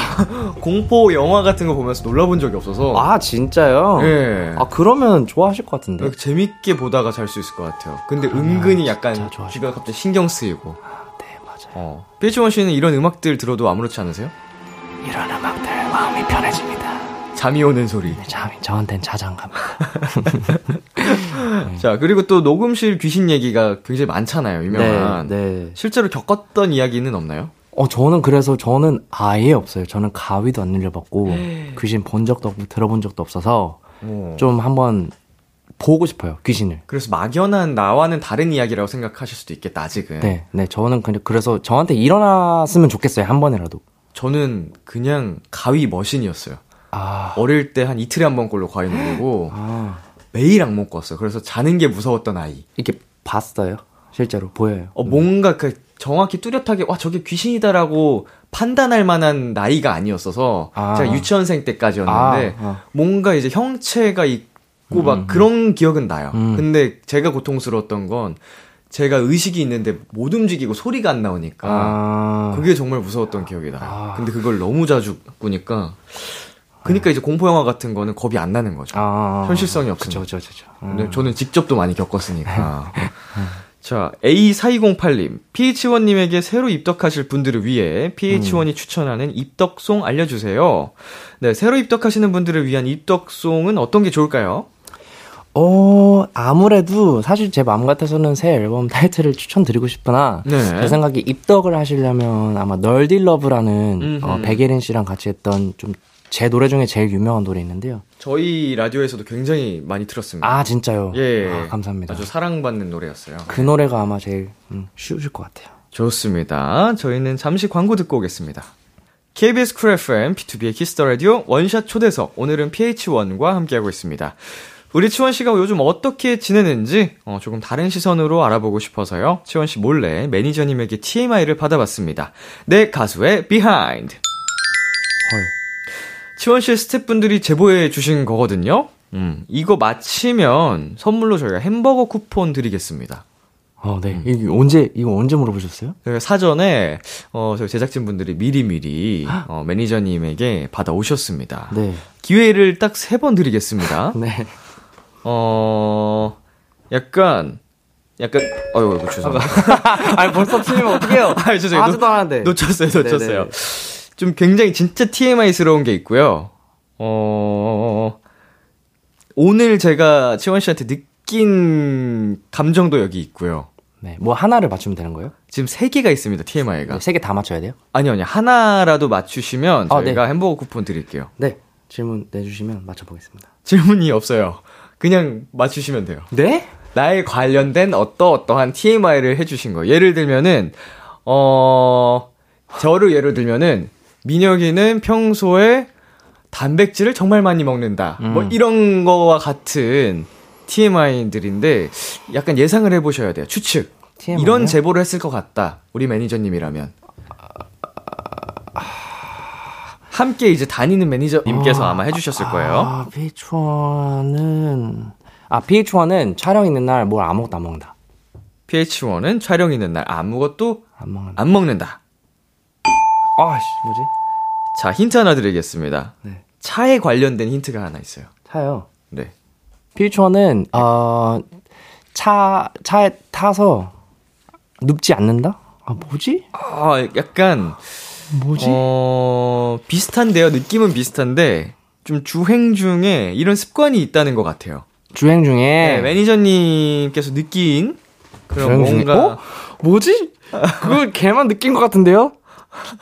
공포 영화 같은 거 보면서 놀라본 적이 없어서. 아, 진짜요? 예. 아, 그러면 좋아하실 것 같은데. 이렇게 재밌게 보다가 잘 수 있을 것 같아요. 근데 은근히 약간 주변 갑자기 신경 쓰이고. 네, 맞아요. 어. 피치원 씨는 이런 음악들 들어도 아무렇지 않으세요? 이런 음악들 마음이 편해집니다. 잠이 오는 소리. 네, 잠이 저한텐 자장갑니다. 자, 그리고 또 녹음실 귀신 얘기가 굉장히 많잖아요. 유명한. 네, 네. 실제로 겪었던 이야기는 없나요? 어, 저는 그래서 저는 아예 없어요. 저는 가위도 안 눌려봤고, 귀신 본 적도 없고, 들어본 적도 없어서, 어. 좀 한번 보고 싶어요, 귀신을. 그래서 막연한 나와는 다른 이야기라고 생각하실 수도 있겠다, 아직은. 네, 네, 저는 그냥 그래서 저한테 일어났으면 좋겠어요, 한 번이라도. 저는 그냥 가위 머신이었어요. 아, 어릴 때 한 이틀에 한 번 꼴로 가위 누르고, 아. 매일 악몽 꿨어요. 그래서 자는 게 무서웠던 아이. 이렇게 봤어요? 실제로 보여요. 어, 뭔가 그 정확히 뚜렷하게, 와, 저게 귀신이다라고 판단할 만한 나이가 아니었어서, 아. 제가 유치원생 때까지였는데, 아, 아. 뭔가 이제 형체가 있고 막 그런 기억은 나요. 음. 근데 제가 고통스러웠던 건, 제가 의식이 있는데 못 움직이고 소리가 안 나오니까, 아, 그게 정말 무서웠던 기억이 나요. 아. 근데 그걸 너무 자주 꾸니까, 그니까 이제 공포 영화 같은 거는 겁이 안 나는 거죠. 아, 현실성이 그쵸, 없으니까. 그쵸, 그쵸. 근데 저는 직접도 많이 겪었으니까. 자, A4208님. PH1님에게 새로 입덕하실 분들을 위해 PH1이 추천하는 입덕송 알려주세요. 네, 새로 입덕하시는 분들을 위한 입덕송은 어떤 게 좋을까요? 어, 아무래도 사실 제 마음 같아서는 새 앨범 타이틀을 추천드리고 싶으나 네. 제 생각에 입덕을 하시려면 아마 널딜러브라는 어. 백예린 씨랑 같이 했던 좀 제 노래 중에 제일 유명한 노래 있는데요. 저희 라디오에서도 굉장히 많이 들었습니다. 아 진짜요? 예. 아, 감사합니다. 아주 사랑받는 노래였어요. 그 노래가 아마 제일 음, 쉬우실 것 같아요. 좋습니다. 저희는 잠시 광고 듣고 오겠습니다. KBS 쿨 FM, BTOB의 키스 더 라디오 원샷 초대석. 오늘은 PH1과 함께하고 있습니다. 우리 치원 씨가 요즘 어떻게 지내는지 어, 조금 다른 시선으로 알아보고 싶어서요. 치원 씨 몰래 매니저님에게 TMI를 받아봤습니다. 내 가수의 behind. 헐. 치원 씨의 스태프분들이 제보해 주신 거거든요. 음, 이거 마치면 선물로 저희가 햄버거 쿠폰 드리겠습니다. 어, 네. 이게 언제 이거 언제 물어보셨어요? 사전에 어 저희 제작진분들이 미리미리 어, 매니저님에게 받아 오셨습니다. 네. 기회를 딱 세 번 드리겠습니다. 네. 어 약간 약간 어유 이거 죄송합니다. 아니 벌써 틀리면 어떡해요? 아 죄송해요. 하지도 않았는데. 놓쳤어요, 놓쳤어요. 네네. 좀 굉장히 진짜 TMI스러운 게 있고요. 어 오늘 제가 치원 씨한테 느낀 감정도 여기 있고요. 네. 뭐 하나를 맞추면 되는 거예요? 지금 세 개가 있습니다. TMI가. 세 개 다 맞춰야 돼요? 아니요, 아니요. 하나라도 맞추시면 아, 저희가 햄버거 쿠폰 드릴게요. 네. 질문 내주시면 맞춰보겠습니다. 질문이 없어요. 그냥 맞추시면 돼요. 네? 나에 관련된 어떠어떠한 TMI를 해주신 거. 예를 들면은, 어, 저를 예로 들면은, 민혁이는 평소에 단백질을 정말 많이 먹는다. 뭐 음. 이런 거와 같은 TMI들인데, 약간 예상을 해보셔야 돼요. 추측. TMI 요? 이런 제보를 했을 것 같다. 우리 매니저님이라면. 함께 이제 다니는 매니저님께서 아마 해주셨을 거예요. 아, PH1은, 아, PH1은 촬영 있는 날 뭘 아무것도 안 먹는다. PH1은 촬영 있는 날 아무것도 안 먹는다. 안 먹는다. 아, 씨, 뭐지? 자, 힌트 하나 드리겠습니다. 네. 차에 관련된 힌트가 하나 있어요. 차요. 네. PH1은, 어, 차, 차에 타서 눕지 않는다? 아, 뭐지? 아, 약간, 뭐지? 어, 비슷한데요. 느낌은 비슷한데, 좀 주행 중에 이런 습관이 있다는 것 같아요. 주행 중에. 네, 매니저님께서 느낀 그런 주행 중에. 뭔가, 어? 뭐지? 그걸 걔만 느낀 것 같은데요?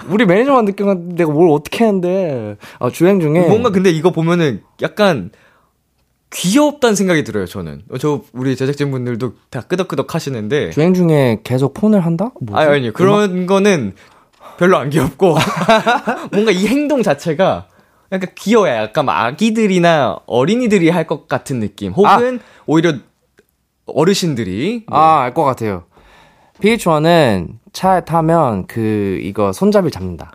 우리 매니저만 같은데 내가 뭘 어떻게 했는데. 아, 주행 중에. 뭔가 근데 이거 보면은 약간 귀엽다는 생각이 들어요, 저는. 어, 저, 우리 제작진분들도 다 끄덕끄덕 하시는데, 주행 중에 계속 폰을 한다? 뭐지? 아니, 아니, 그런 거는 별로 안 귀엽고, 뭔가 이 행동 자체가 약간 귀여워요. 약간 막 아기들이나 어린이들이 할 것 같은 느낌. 혹은 오히려 어르신들이. 뭐 아, 알 것 같아요. PH1은 차에 타면 그, 이거 손잡이 잡는다.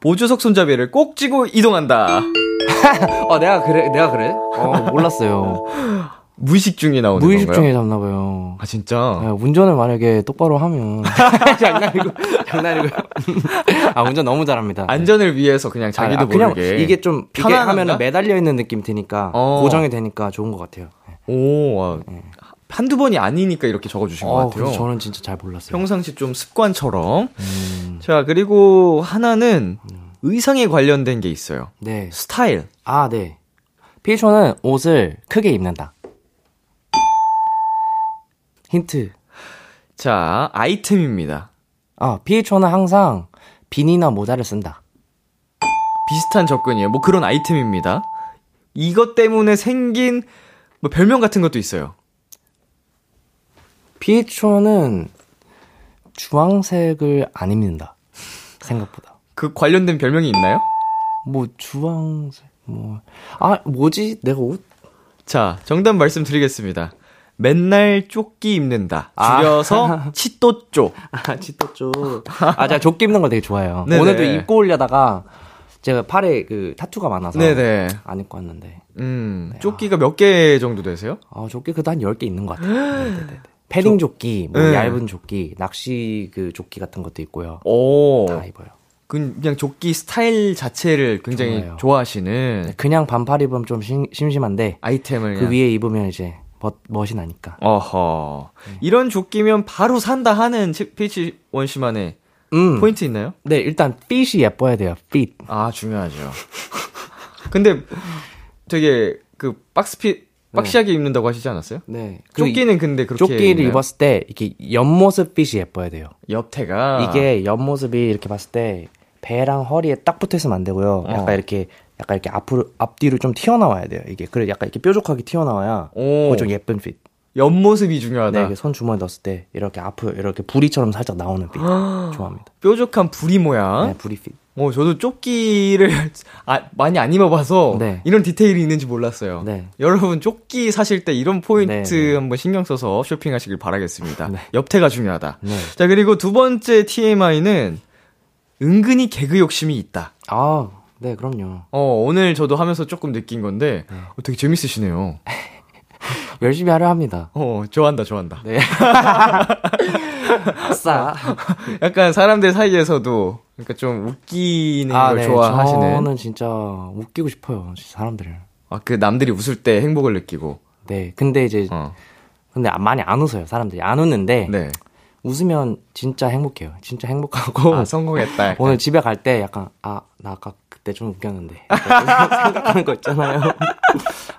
보조석 손잡이를 꼭 쥐고 이동한다. 어, 내가 그래, 내가 그래? 어, 몰랐어요. 무의식 중에 나오는 무의식 건가요? 중에 잡나 봐요. 아, 진짜? 아, 운전을 만약에 똑바로 하면. 장난이고, 장난이고. 아, 운전 너무 잘합니다. 안전을 위해서 그냥 자기도 아, 그냥 모르게. 이게 좀? 하면은 매달려 있는 느낌 드니까, 어. 고정이 되니까 좋은 것 같아요. 오, 와, 한두 번이 아니니까 이렇게 적어주신 것 어, 같아요. 그래서 저는 진짜 잘 몰랐어요. 평상시 좀 습관처럼. 음, 자, 그리고 하나는 의상에 관련된 게 있어요. 네. 스타일. 아, 네. PH1은 옷을 크게 입는다. 힌트. 자, 아이템입니다. 아, PH1은 항상 비니나 모자를 쓴다. 비슷한 접근이에요. 뭐 그런 아이템입니다. 이것 때문에 생긴 뭐 별명 같은 것도 있어요. 피에트로는 주황색을 안 입는다. 생각보다. 그 관련된 별명이 있나요? 뭐 주황색 뭐 아 뭐지 내가 옷 자, 정답 말씀드리겠습니다. 맨날 조끼 입는다. 줄여서 치또쪼. 아, 치토쪼. 아, 제가 조끼 입는 걸 되게 좋아해요. 네네. 오늘도 입고 오려다가 제가 팔에 그 타투가 많아서 네네. 안 입고 왔는데. 음, 조끼가 몇개 정도 되세요? 아, 조끼 한 10개 있는 것 같아요. 네네네. 패딩 조 끼, 뭐 네. 얇은 조끼, 낚시 그 조끼 같은 것도 있고요. 오. 다 입어요. 그냥 조끼 스타일 자체를 굉장히 좋아요. 좋아하시는 그냥 반팔 입으면 좀 심, 심심한데 아이템을 그 그냥. 위에 입으면 이제 멋, 멋이 나니까. 어허. 이런 조끼면 바로 산다 하는 치- 피치 원 씨만의 음. 포인트 있나요? 네, 일단 fit이 예뻐야 돼요. Fit. 아, 중요하죠. 근데 되게 그 box fit boxy하게 입는다고 하시지 않았어요? 네. 그 조끼는 근데 그렇게 조끼를? 입었을 때 이렇게 옆모습 핏이 예뻐야 돼요. 옆태가 이게 옆모습이 이렇게 봤을 때 배랑 허리에 딱 붙어 있으면 안 되고요. 약간 어. 이렇게 약간 이렇게 앞으로 앞뒤로 좀 튀어나와야 돼요. 이게 그래 약간 이렇게 뾰족하게 튀어나와야 오. 그거 좀 예쁜 핏. 옆모습이 중요하다. 네, 손 주머니 넣었을 때 이렇게 앞으로 이렇게 부리처럼 살짝 나오는 핏 좋아합니다. 뾰족한 부리 모양. 네, 부리 핏. 어, 저도 조끼를 아, 많이 안 입어봐서 네. 이런 디테일이 있는지 몰랐어요. 네. 여러분 조끼 사실 때 이런 포인트 네, 네. 한번 신경 써서 쇼핑하시길 바라겠습니다. 네. 옆태가 중요하다. 네. 자 그리고 두 번째 TMI는 은근히 개그 욕심이 있다. 아, 네, 그럼요. 어 오늘 저도 하면서 조금 느낀 건데 어, 되게 재밌으시네요. 열심히 하려 합니다. 어 좋아한다 좋아한다. 네. 아싸. 약간 사람들 사이에서도 그러니까 좀 웃기는 걸 네, 좋아하시는. 저는 진짜 웃기고 싶어요, 사람들을. 아, 그 남들이 웃을 때 행복을 느끼고. 네, 근데 이제 어. 근데 많이 안 웃어요, 사람들이 안 웃는데 네. 웃으면 진짜 행복해요. 진짜 행복하고 아 성공했다. 약간. 오늘 집에 갈 때 약간 아 나 아까 그때 좀 웃겼는데 생각하는 거 있잖아요.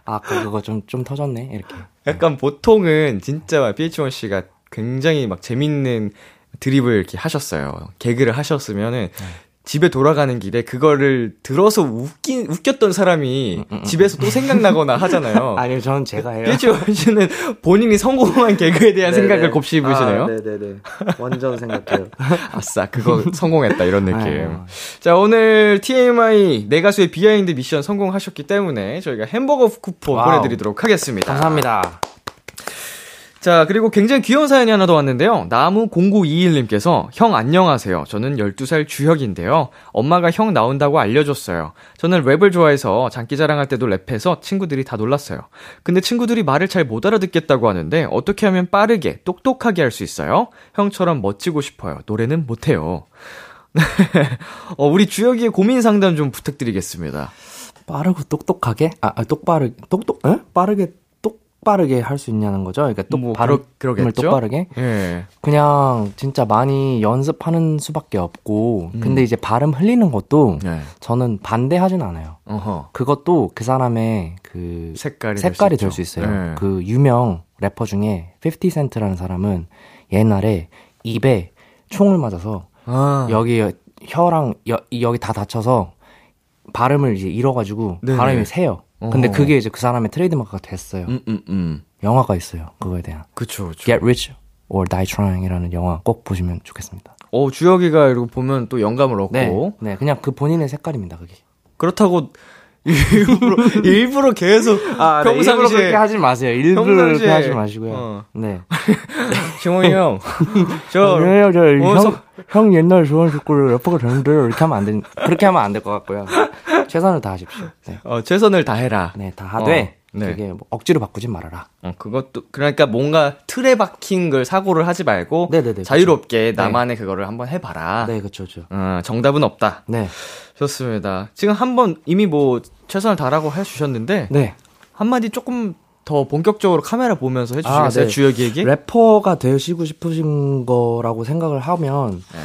아 그거 좀좀 터졌네 이렇게. 약간 보통은 진짜 PH1 씨가 굉장히 막 재밌는 드립을 이렇게 하셨어요. 개그를 하셨으면은 네. 집에 돌아가는 길에 그거를 들어서 웃긴 웃겼던 사람이 음, 집에서 또 생각나거나 하잖아요. 아니요, 저는 제가 해요. PH1 씨는 본인이 성공한 개그에 대한 생각을 곱씹으시네요. 아, 네네네. 완전 생각해요. 아싸, 그거 성공했다 이런 느낌. 아유. 자, 오늘 TMI 내 가수의 behind 미션 성공하셨기 때문에 저희가 햄버거 쿠폰 wow. 보내드리도록 하겠습니다. 감사합니다. 자, 그리고 굉장히 귀여운 사연이 하나 더 왔는데요. 나무0921님께서, 형 안녕하세요. 저는 12살 주혁인데요. 엄마가 형 나온다고 알려줬어요. 저는 랩을 좋아해서 장기 자랑할 때도 랩해서 친구들이 다 놀랐어요. 근데 친구들이 말을 잘 못 알아듣겠다고 하는데, 어떻게 하면 빠르게, 똑똑하게 할 수 있어요? 형처럼 멋지고 싶어요. 노래는 못해요. 어, 우리 주혁이의 고민 상담 좀 부탁드리겠습니다. 빠르고 똑똑하게? 아, 아 똑바르 똑똑? 에? 빠르게 똑바르게 할 수 있냐는 거죠? 그러니까 똑 뭐, 바로 그러-? 똑바르게? 예. 그냥 진짜 많이 연습하는 수밖에 없고 근데 이제 발음 흘리는 것도 예. 저는 반대하진 않아요. 어허. 그것도 그 사람의 그 색깔이, 색깔이 될될수 있어요. 예. 그 유명 래퍼 중에 50센트라는 사람은 옛날에 입에 총을 맞아서 아. 여기 혀랑 여, 여기 다 다쳐서 발음을 이제 잃어가지고 네네. 발음이 새요. 근데 어허. 그게 이제 그 사람의 트레이드마크가 됐어요. 음, 음, 음. 영화가 있어요. 그거에 대한 그쵸, 그쵸. Get Rich or Die Trying이라는 영화 꼭 보시면 좋겠습니다. 어, 주혁이가 이러고 보면 또 영감을 얻고. 네, 네, 그냥 그 본인의 색깔입니다. 그게. 그렇다고 일부러, 일부러 계속 아, 평상시에 일부러 그렇게 하지 마세요. 일부러 그렇게 평상시에- 하지 마시고요. 어. 네. 정원이 형. 저, 왜요, 저, 어, 형, 서- 형 옛날 좋아하는 축구를 래퍼가 되는데 이렇게 하면 안 된, 그렇게 하면 안 될 것 같고요. 최선을 다하십시오. 네, 어, 최선을 다해라. 네, 다 하되 어, 네. 그게 뭐 억지로 바꾸진 말아라. 어, 그것도, 그러니까 뭔가 틀에 박힌 걸 사고를 하지 말고. 네네네, 자유롭게 그쵸. 나만의 그거를 한번 해봐라. 네, 그렇죠, 그렇죠. 어, 정답은 없다. 네, 좋습니다. 지금 한번 이미 뭐 최선을 다하라고 해주셨는데. 네. 한마디 조금 더 본격적으로 카메라 보면서 해주시겠어요? 아, 네. 주혁이에게? 래퍼가 되시고 싶으신 거라고 생각을 하면, 네.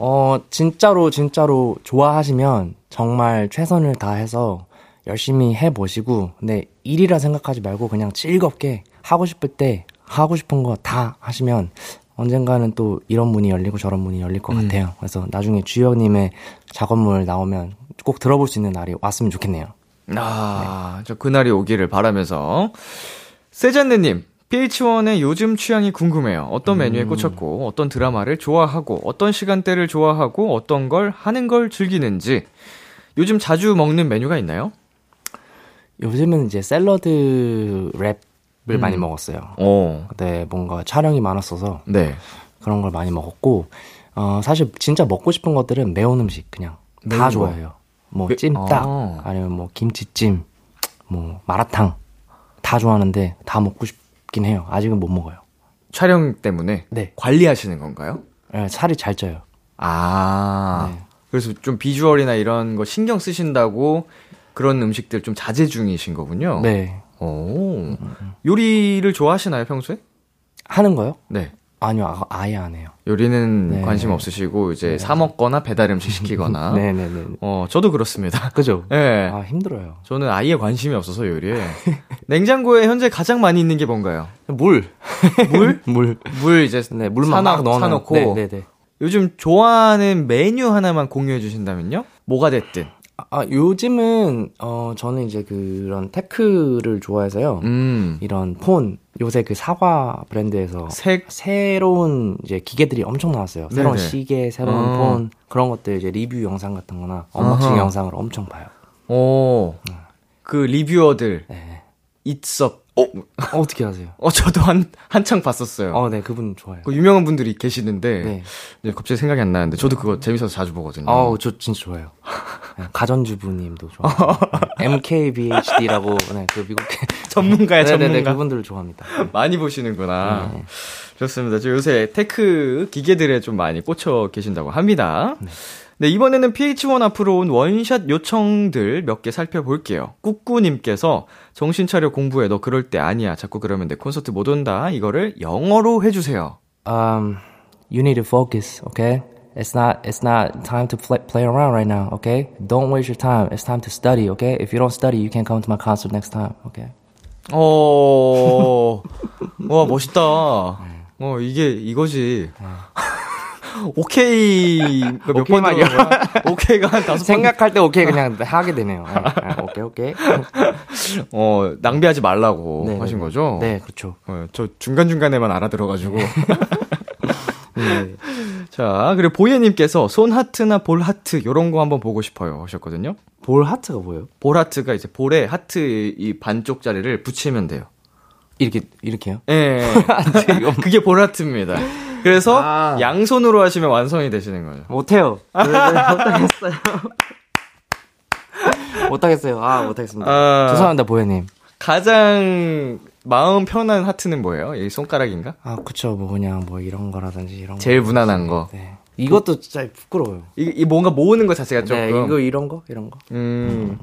어, 진짜로, 진짜로 좋아하시면 정말 최선을 다해서 열심히 해보시고, 네, 일이라 생각하지 말고 그냥 즐겁게 하고 싶을 때 하고 싶은 거 다 하시면 언젠가는 또 이런 문이 열리고 저런 문이 열릴 것 음. 같아요. 그래서 나중에 주혁님의 작업물 나오면 꼭 들어볼 수 있는 날이 왔으면 좋겠네요. 아, 저 그날이 오기를 바라면서. 세잔느님, PH1의 요즘 취향이 궁금해요. 어떤 메뉴에 꽂혔고, 어떤 드라마를 좋아하고, 어떤 시간대를 좋아하고, 어떤 걸 하는 걸 즐기는지. 요즘 자주 먹는 메뉴가 있나요? 요즘은 이제 샐러드 랩을 음. 많이 먹었어요. 어, 그때 뭔가 촬영이 많았어서 네. 그런 걸 많이 먹었고, 어, 사실 진짜 먹고 싶은 것들은 매운 음식 그냥 매운 다 거. 좋아해요. 뭐 매- 찜닭, 아. 아니면 뭐 김치찜, 뭐 마라탕 다 좋아하는데 다 먹고 싶긴 해요. 아직은 못 먹어요. 촬영 때문에 네. 관리하시는 건가요? 예, 살이 잘 쪄요. 아, 네. 그래서 좀 비주얼이나 이런 거 신경 쓰신다고 그런 음식들 좀 자제 중이신 거군요. 네. 오, 요리를 좋아하시나요, 평소에? 하는 거요? 네. 아니요, 아, 아예 안 해요. 요리는 네. 관심 없으시고 이제 사 먹거나 배달 음식 시키거나. 네네네. 어, 저도 그렇습니다. 그죠? 예. 아, 힘들어요. 저는 아예 관심이 없어서 요리에. 냉장고에 현재 가장 많이 있는 게 뭔가요? 물. 물? 물. 물 이제 네, 물만 막 넣어 사놓고 네네네. 요즘 좋아하는 메뉴 하나만 공유해 주신다면요? 뭐가 됐든. 아, 요즘은, 어, 저는 이제 그런 tech를 좋아해서요. 음. 이런 폰, 요새 그 사과 브랜드에서 색 새로운 이제 기계들이 엄청 나왔어요. 새로운 네네. 시계, 새로운 어. 폰, 그런 것들 이제 리뷰 영상 같은 거나 unboxing 아하. 영상을 엄청 봐요. 오. 그 reviewer들 네. 있어. 어, 어, 어떻게 하세요? 어 저도 한 한창 봤었어요. 어, 네, 그분 좋아요. 그 유명한 분들이 계시는데 네. 네, 갑자기 생각이 안 나는데 저도 그거 재밌어서 자주 보거든요. 아우, 저 진짜 좋아요. 네, 가전주부님도 좋아요. 네, MKBHD라고, 네, 그 미국. 전문가야 네네네, 전문가. 그분들을 좋아합니다. 많이 보시는구나. 네. 좋습니다. 저 요새 tech 기계들에 좀 많이 꽂혀 계신다고 합니다. 네, 이번에는 PH1 앞으로 온 원샷 요청들 몇 개 살펴볼게요. 꾸꾸님께서 정신 차려 공부해. 너 그럴 때 아니야. 자꾸 그러면 내 콘서트 못 온다. 이거를 영어로 해주세요. Um, you need to focus, okay? It's not, it's not time to play, play around right now, okay? Don't waste your time. It's time to study, okay? If you don't study, you can't come to my concert next time, okay? 어, 와, 멋있다. 어, 이게, 이거지. 오케이, 몇번 거야? 오케이가 한 다섯 번. 생각할 때 오케이 그냥 하게 되네요. 네, 네, 오케이, 오케이. 어, 낭비하지 말라고 네, 하신 네. 거죠? 네, 그렇죠. 어, 저 중간 중간에만 알아들어가지고. 네. 자, 그리고 보예님께서 손 하트나 볼 하트, 요런 거 한번 보고 싶어요. 하셨거든요. 볼 하트가 뭐예요? 볼 하트가 이제 볼에 하트 이 반쪽짜리를 붙이면 돼요. 이렇게 이렇게요? 예. 그게 볼 하트입니다. 그래서 아. 양손으로 하시면 완성이 되시는 거죠. 못해요. 못하겠어요. 못하겠어요. 아, 못하겠습니다. 아. 죄송합니다, 보혜님. 가장 마음 편한 하트는 뭐예요? 이 손가락인가? 아, 그쵸. 뭐 그냥 뭐 이런 거라든지 이런 제일 거. 무난한 거. 네. 이것도 진짜 부끄러워요. 이, 이 뭔가 모으는 것 자체가 조금. 네, 이거 이런 거 이런 거. 음.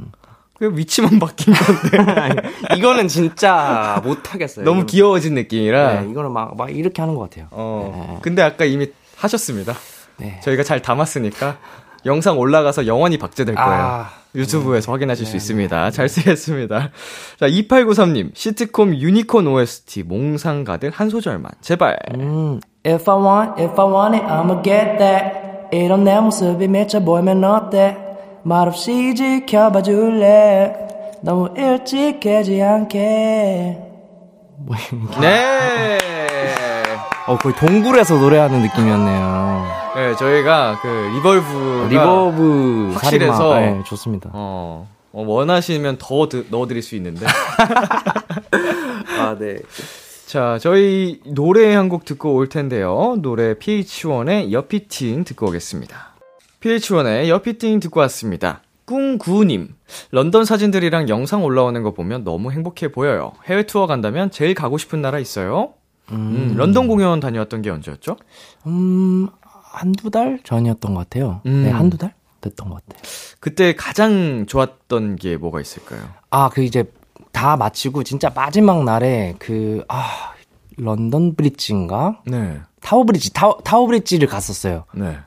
그 위치만 바뀐 건데. 이거는 진짜 못하겠어요. 너무. 귀여워진 느낌이라. 네, 이거는 막, 막 이렇게 하는 것 같아요. 어. 근데 아까 이미 하셨습니다. 네. 저희가 잘 담았으니까 영상 올라가서 영원히 박제될 거예요. 아, 유튜브에서 확인하실 수 있습니다. 잘 쓰겠습니다. 자, 2893님, 시트콤 유니콘 OST 몽상 가득 한 소절만. 제발. 음, if I want, if I want it, I'ma get that. 이런 내 모습이 미쳐 보이면 어때? 말없이 지켜봐 줄래? 너무 일찍 깨지 않게. 뭐, 네. 어, 거의 동굴에서 노래하는 느낌이었네요. 네, 저희가 그 reverb가 reverb 확실해서 살인마. 네, 좋습니다. 어, 어, 원하시면 더 드- 넣어드릴 수 있는데. 아, 네. 자, 저희 노래 한 곡 듣고 올 텐데요. 노래 PH1의 여피팅 듣고 오겠습니다. PH1의 여피팅 듣고 왔습니다. 꿍구님, 런던 사진들이랑 영상 올라오는 거 보면 너무 행복해 보여요. 해외 투어 간다면 제일 가고 싶은 나라 있어요? 음, 런던 공연 다녀왔던 게 언제였죠? 음, 한두 달 전이었던 것 같아요. 음. 네, 한두 달? 됐던 것 같아요. 그때 가장 좋았던 게 뭐가 있을까요? 아, 그 이제 다 마치고 진짜 마지막 날에 그, 아, 런던 브릿지인가? 네, 타워 브릿지, 타워, 타워 브릿지를 갔었어요. 네,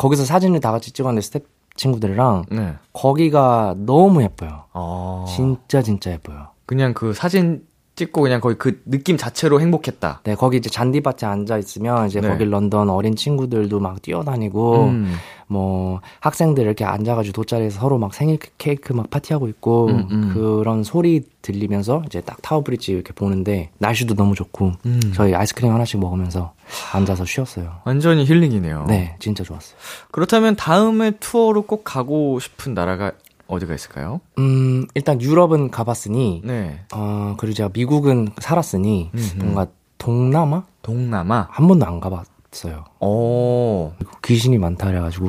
거기서 사진을 다 같이 찍었는데 스태프 친구들이랑 네. 거기가 너무 예뻐요. 아, 진짜 진짜 예뻐요. 그냥 그 사진 찍고 그냥 거의 그 느낌 자체로 행복했다. 네, 거기 이제 잔디밭에 앉아 있으면 이제 네. 거기 런던 어린 친구들도 막 뛰어다니고 음. 뭐 학생들 이렇게 앉아가지고 돗자리에서 서로 막 생일 케이크 막 파티하고 있고 음, 음. 그런 소리 들리면서 이제 딱 타워 브릿지 이렇게 보는데 날씨도 너무 좋고 음. 저희 아이스크림 하나씩 먹으면서 앉아서 쉬었어요. 완전히 힐링이네요. 네, 진짜 좋았어요. 그렇다면 다음에 투어로 꼭 가고 싶은 나라가 어디가 있을까요? 음, 일단 유럽은 가봤으니 네. 어 그리고 제가 미국은 살았으니 음흠. 뭔가 동남아 동남아. 한 번도 안 가봤어요. 오. 그리고 귀신이 많다 그래가지고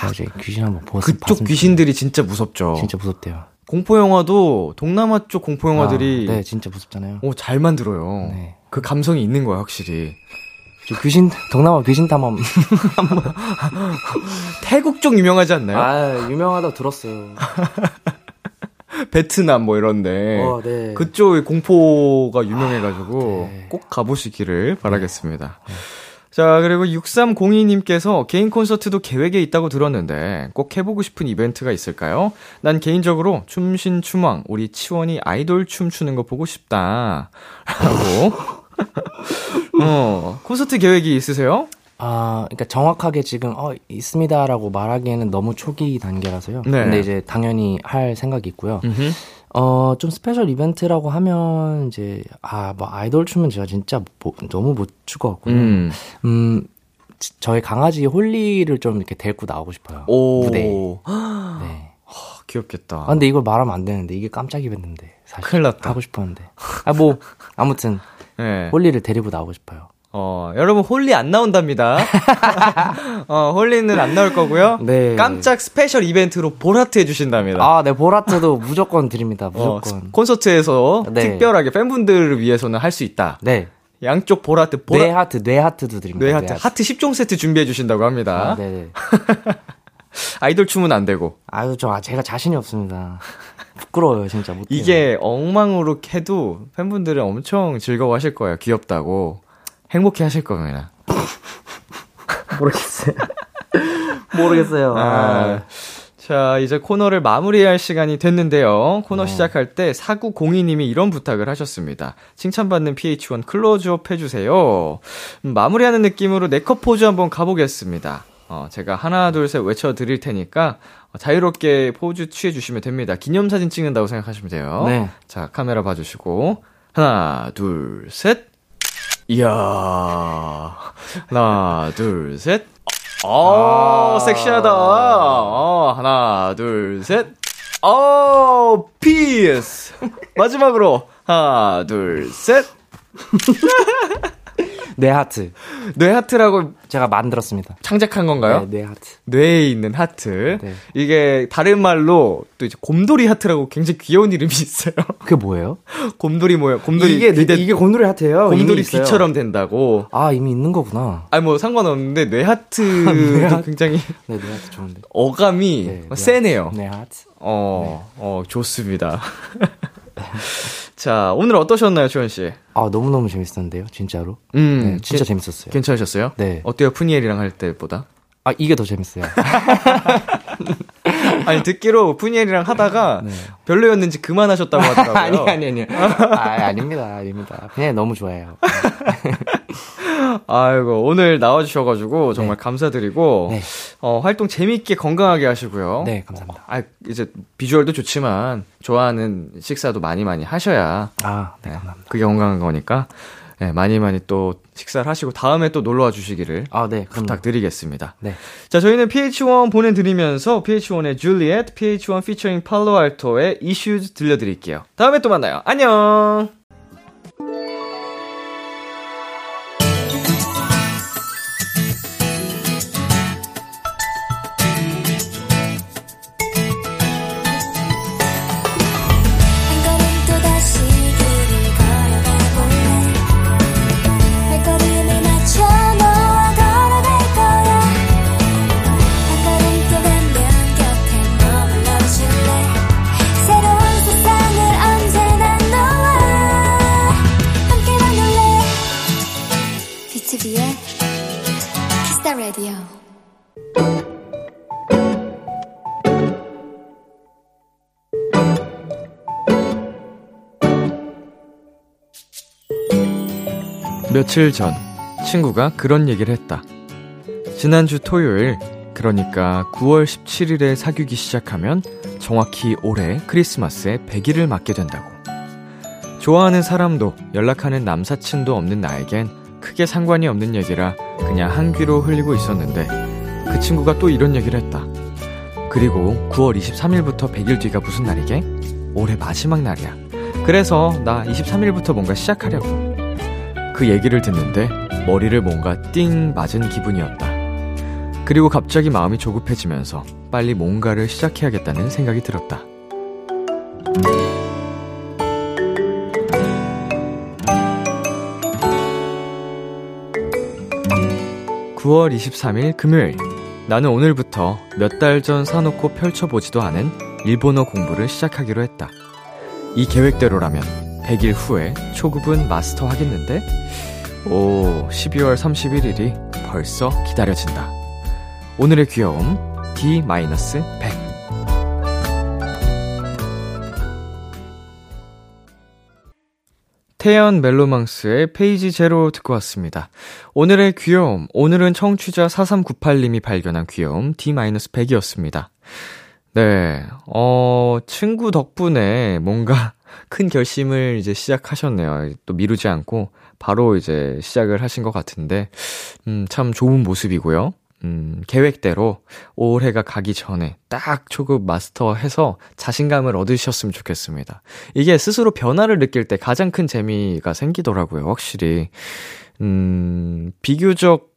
제가 이제 귀신 한번 보았 그쪽 귀신들이 진짜 무섭죠. 진짜 무섭대요. 공포 영화도 동남아 쪽 공포 영화들이 아, 네, 진짜 무섭잖아요. 오, 잘 만들어요. 네. 그 감성이 있는 거야, 확실히. 저 귀신 동남아 귀신 탐험 태국 쪽 유명하지 않나요? 아 유명하다 들었어요. 베트남 뭐 이런데. 어, 네. 그쪽 공포가 유명해가지고 네. 꼭 가보시기를 바라겠습니다. 자, 그리고 6302님께서 개인 콘서트도 계획에 있다고 들었는데 꼭 해보고 싶은 이벤트가 있을까요? 난 개인적으로 춤신 춤왕, 우리 치원이 아이돌 춤 추는 거 보고 싶다. 라고. 어, 콘서트 계획이 있으세요? 아 그러니까 정확하게 지금 어 있습니다라고 말하기에는 너무 초기 단계라서요. 네. 근데 이제 당연히 할 생각이 있고요. 어좀 special 이벤트라고 하면 이제 아 뭐 아이돌 춤은 제가 진짜 뭐- 너무 못 출 것 같고요. 음. 음, 지- 저희 강아지 홀리를 좀 이렇게 데리고 나오고 싶어요. 오. 무대에. 네. 귀엽겠다. 아, 근데 이걸 말하면 안 되는데 이게 깜짝 이벤트인데 사실 큰일 났다. 하고 싶었는데. 아 뭐 아무튼 네. 홀리를 데리고 나오고 싶어요. 어, 여러분 홀리 안 나온답니다. 어, 홀리는 안 나올 거고요. 네. 깜짝 special 이벤트로 볼 하트 해주신답니다. 아, 네 볼 하트도 무조건 드립니다. 어, 무조건. 콘서트에서 네. 특별하게 팬분들을 위해서는 할 수 있다. 네. 양쪽 볼 하트, 볼 하, 뇌 하트, 뇌 하트도 드립니다. 뇌 하트, 하트 10종 세트 준비해 주신다고 합니다. 아, 네, 네. 아이돌 춤은 안 되고. 아유, 저 아, 제가 자신이 없습니다. 부끄러워요, 진짜 못. 이게 엉망으로 해도 팬분들은 엄청 즐거워하실 거예요. 귀엽다고. 행복해 하실 겁니다. 모르겠어요. 모르겠어요. 아, 자, 이제 코너를 마무리할 시간이 됐는데요. 코너 시작할 때 4902님이 이런 부탁을 하셨습니다. 칭찬받는 PH1 클로즈업 해주세요. 음, 마무리하는 느낌으로 네컷 포즈 한번 가보겠습니다. 어, 제가 하나, 둘, 셋 외쳐드릴 테니까 어, 자유롭게 포즈 취해 주시면 됩니다. 기념사진 찍는다고 생각하시면 돼요. 네. 자, 카메라 봐주시고. 하나, 둘, 셋. 이야. 하나, 둘, 셋. 어, 섹시하다. 어, 하나, 둘, 셋. 어, peace. 마지막으로. 하나, 둘, 셋. 뇌 하트. 뇌 하트라고 제가 만들었습니다. 창작한 건가요? 네, 뇌 하트. 뇌에 있는 하트. 네. 이게 다른 말로 또 이제 곰돌이 하트라고 굉장히 귀여운 이름이 있어요. 그게 뭐예요? 곰돌이 모양, 곰돌이 이게 귀대- 이게 곰돌이 하트예요. 곰돌이. 귀처럼 된다고. 아, 이미 있는 거구나. 아니 뭐 상관없는데 뇌 하트도 뇌 하트. 굉장히 네, 뇌 하트 좋은데. 어감이 네, 뇌 세네요. 하트. 뇌 하트. 어, 어, 좋습니다. 자, 오늘 어떠셨나요, 준원 씨? 아, 너무너무 재밌었는데요, 진짜로. 음, 네, 진짜 게- 재밌었어요. 괜찮으셨어요? 네. 어때요, 프니엘이랑 할 때보다? 아, 이게 더 재밌어요. 아니, 듣기로 푸니엘이랑 하다가 네. 별로였는지 그만하셨다고 하더라고요. 아니, 아니, 아니. 아, 아닙니다, 아닙니다. 그냥 너무 좋아해요. 아이고, 오늘 나와주셔가지고 정말 감사드리고, 네. 어, 활동 재밌게 건강하게 하시고요. 네, 감사합니다. 아, 이제 비주얼도 좋지만, 좋아하는 식사도 많이 많이 하셔야, 아, 네, 네, 감사합니다. 그게 건강한 거니까, 네, 많이 많이 또 식사를 하시고, 다음에 또 놀러와 주시기를 아, 네, 부탁드리겠습니다. 네. 자, 저희는 PH1 보내드리면서 PH1의 Juliet, PH1 featuring 팔로 알토의 Issues 들려드릴게요. 다음에 또 만나요. 안녕! Kiss the Radio 며칠 전 친구가 그런 얘기를 했다. 지난주 토요일, 그러니까 9월 17일에 사귀기 시작하면 정확히 올해 크리스마스에 100일을 맞게 된다고. 좋아하는 사람도 연락하는 남사친도 없는 나에겐 크게 상관이 없는 얘기라 그냥 한 귀로 흘리고 있었는데 그 친구가 또 이런 얘기를 했다. 그리고 9월 23일부터 100일 뒤가 무슨 날이게? 올해 마지막 날이야. 그래서 나 23일부터 뭔가 시작하려고. 그 얘기를 듣는데 머리를 뭔가 띵 맞은 기분이었다. 그리고 갑자기 마음이 조급해지면서 빨리 뭔가를 시작해야겠다는 생각이 들었다. 9월 23일 금요일. 나는 오늘부터 몇 달 전 사놓고 펼쳐보지도 않은 일본어 공부를 시작하기로 했다. 이 계획대로라면 100일 후에 초급은 마스터 하겠는데? 오, 12월 31일이 벌써 기다려진다. 오늘의 귀여움, D-100. 태연 멜로망스의 페이지 제로 듣고 왔습니다. 오늘의 귀여움, 오늘은 청취자 4398님이 발견한 귀여움 D-100이었습니다. 네, 어, 친구 덕분에 뭔가 큰 결심을 이제 시작하셨네요. 또 미루지 않고 바로 이제 시작을 하신 것 같은데, 음, 참 좋은 모습이고요. 음, 계획대로 올해가 가기 전에 딱 초급 마스터해서 자신감을 얻으셨으면 좋겠습니다. 이게 스스로 변화를 느낄 때 가장 큰 재미가 생기더라고요, 확실히. 음, 비교적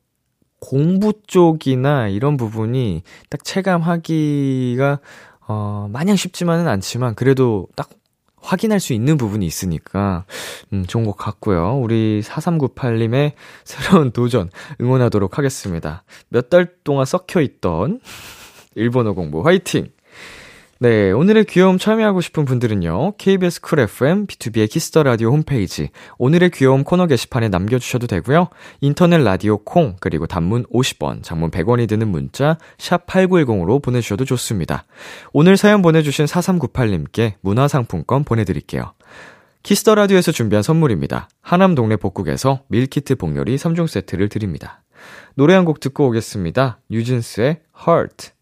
공부 쪽이나 이런 부분이 딱 체감하기가, 어, 마냥 쉽지만은 않지만 그래도 딱 확인할 수 있는 부분이 있으니까, 음, 좋은 것 같고요. 우리 4398님의 새로운 도전 응원하도록 하겠습니다. 몇 달 동안 썩혀 있던 일본어 공부 화이팅! 네, 오늘의 귀여움 참여하고 싶은 분들은요, KBS 쿨 FM, B2B의 키스 더 라디오 홈페이지, 오늘의 귀여움 코너 게시판에 남겨 주셔도 되고요, 인터넷 라디오 콩, 그리고 단문 50원, 장문 100원이 드는 문자, 샵 8910으로 보내 주셔도 좋습니다. 오늘 사연 보내 주신 4398님께 문화 상품권 보내 드릴게요. 키스 더 라디오에서 준비한 선물입니다. 하남 동네 복국에서 밀키트 복요리 3종 세트를 드립니다. 노래 한 곡 듣고 오겠습니다. 뉴진스의 Hurt.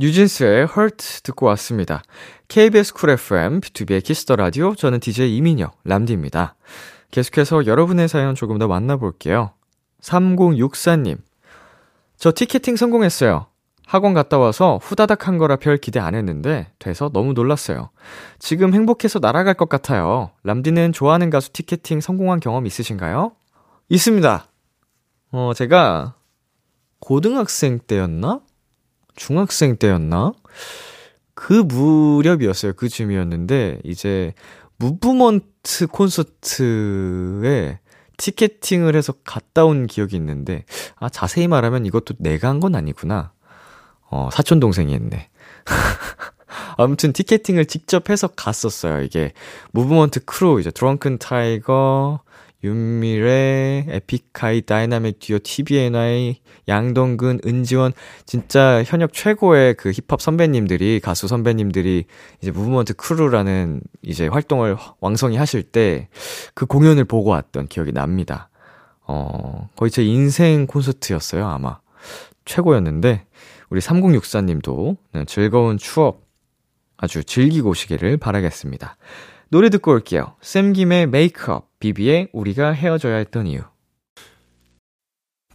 뉴진스의 Hurt 듣고 왔습니다. KBS 쿨 FM, B2B의 키스 더 라디오, 저는 DJ 이민혁, 람디입니다. 계속해서 여러분의 사연 조금 더 만나볼게요. 3064님. 저 티켓팅 성공했어요. 학원 갔다 와서 후다닥 한 거라 별 기대 안 했는데 돼서 너무 놀랐어요. 지금 행복해서 날아갈 것 같아요. 람디는 좋아하는 가수 티켓팅 성공한 경험 있으신가요? 있습니다. 어, 제가 고등학생 때였나? 중학생 때였나? 그 무렵이었어요. 그 즈음이었는데, 이제, 무브먼트 콘서트에 티켓팅을 해서 갔다 온 기억이 있는데, 아, 자세히 말하면 이것도 내가 한 건 아니구나. 어, 사촌동생이 했네. 아무튼 티켓팅을 직접 해서 갔었어요. 이게, 무브먼트 크루, 이제, 드렁큰 타이거, 윤미래, 에픽하이, 다이나믹 듀오, TBNY, 양동근, 은지원, 진짜 현역 최고의 그 힙합 선배님들이, 가수 선배님들이 이제 무브먼트 크루라는 이제 활동을 왕성히 하실 때 그 공연을 보고 왔던 기억이 납니다. 어, 거의 제 인생 콘서트였어요, 아마. 최고였는데, 우리 3064님도 즐거운 추억 아주 즐기고 오시기를 바라겠습니다. 노래 듣고 올게요. 샘김의 메이크업, 비비의 우리가 헤어져야 했던 이유.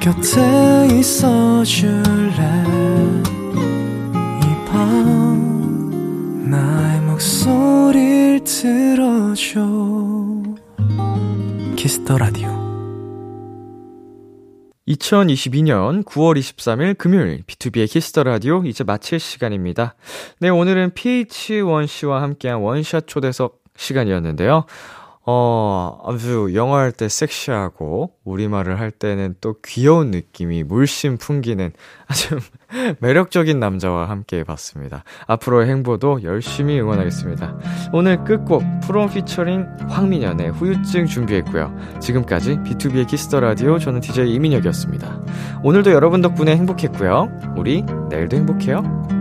곁에 있어 줄래 이 밤 나의 목소리를 들어줘 키스 더 라디오 2022년 9월 23일 금요일 B2B의 키스 더 라디오 이제 마칠 시간입니다. 네, 오늘은 PH1 씨와 함께한 원샷 초대석 시간이었는데요. 어, 아주 영어 할 때 섹시하고, 우리말을 할 때는 또 귀여운 느낌이 물씬 풍기는 아주 매력적인 남자와 함께 해봤습니다. 앞으로의 행보도 열심히 응원하겠습니다. 오늘 끝곡, 프롬 피처링 황민현의 후유증 준비했고요. 지금까지 B2B의 키스 더 라디오, 저는 DJ 이민혁이었습니다. 오늘도 여러분 덕분에 행복했고요. 우리 내일도 행복해요.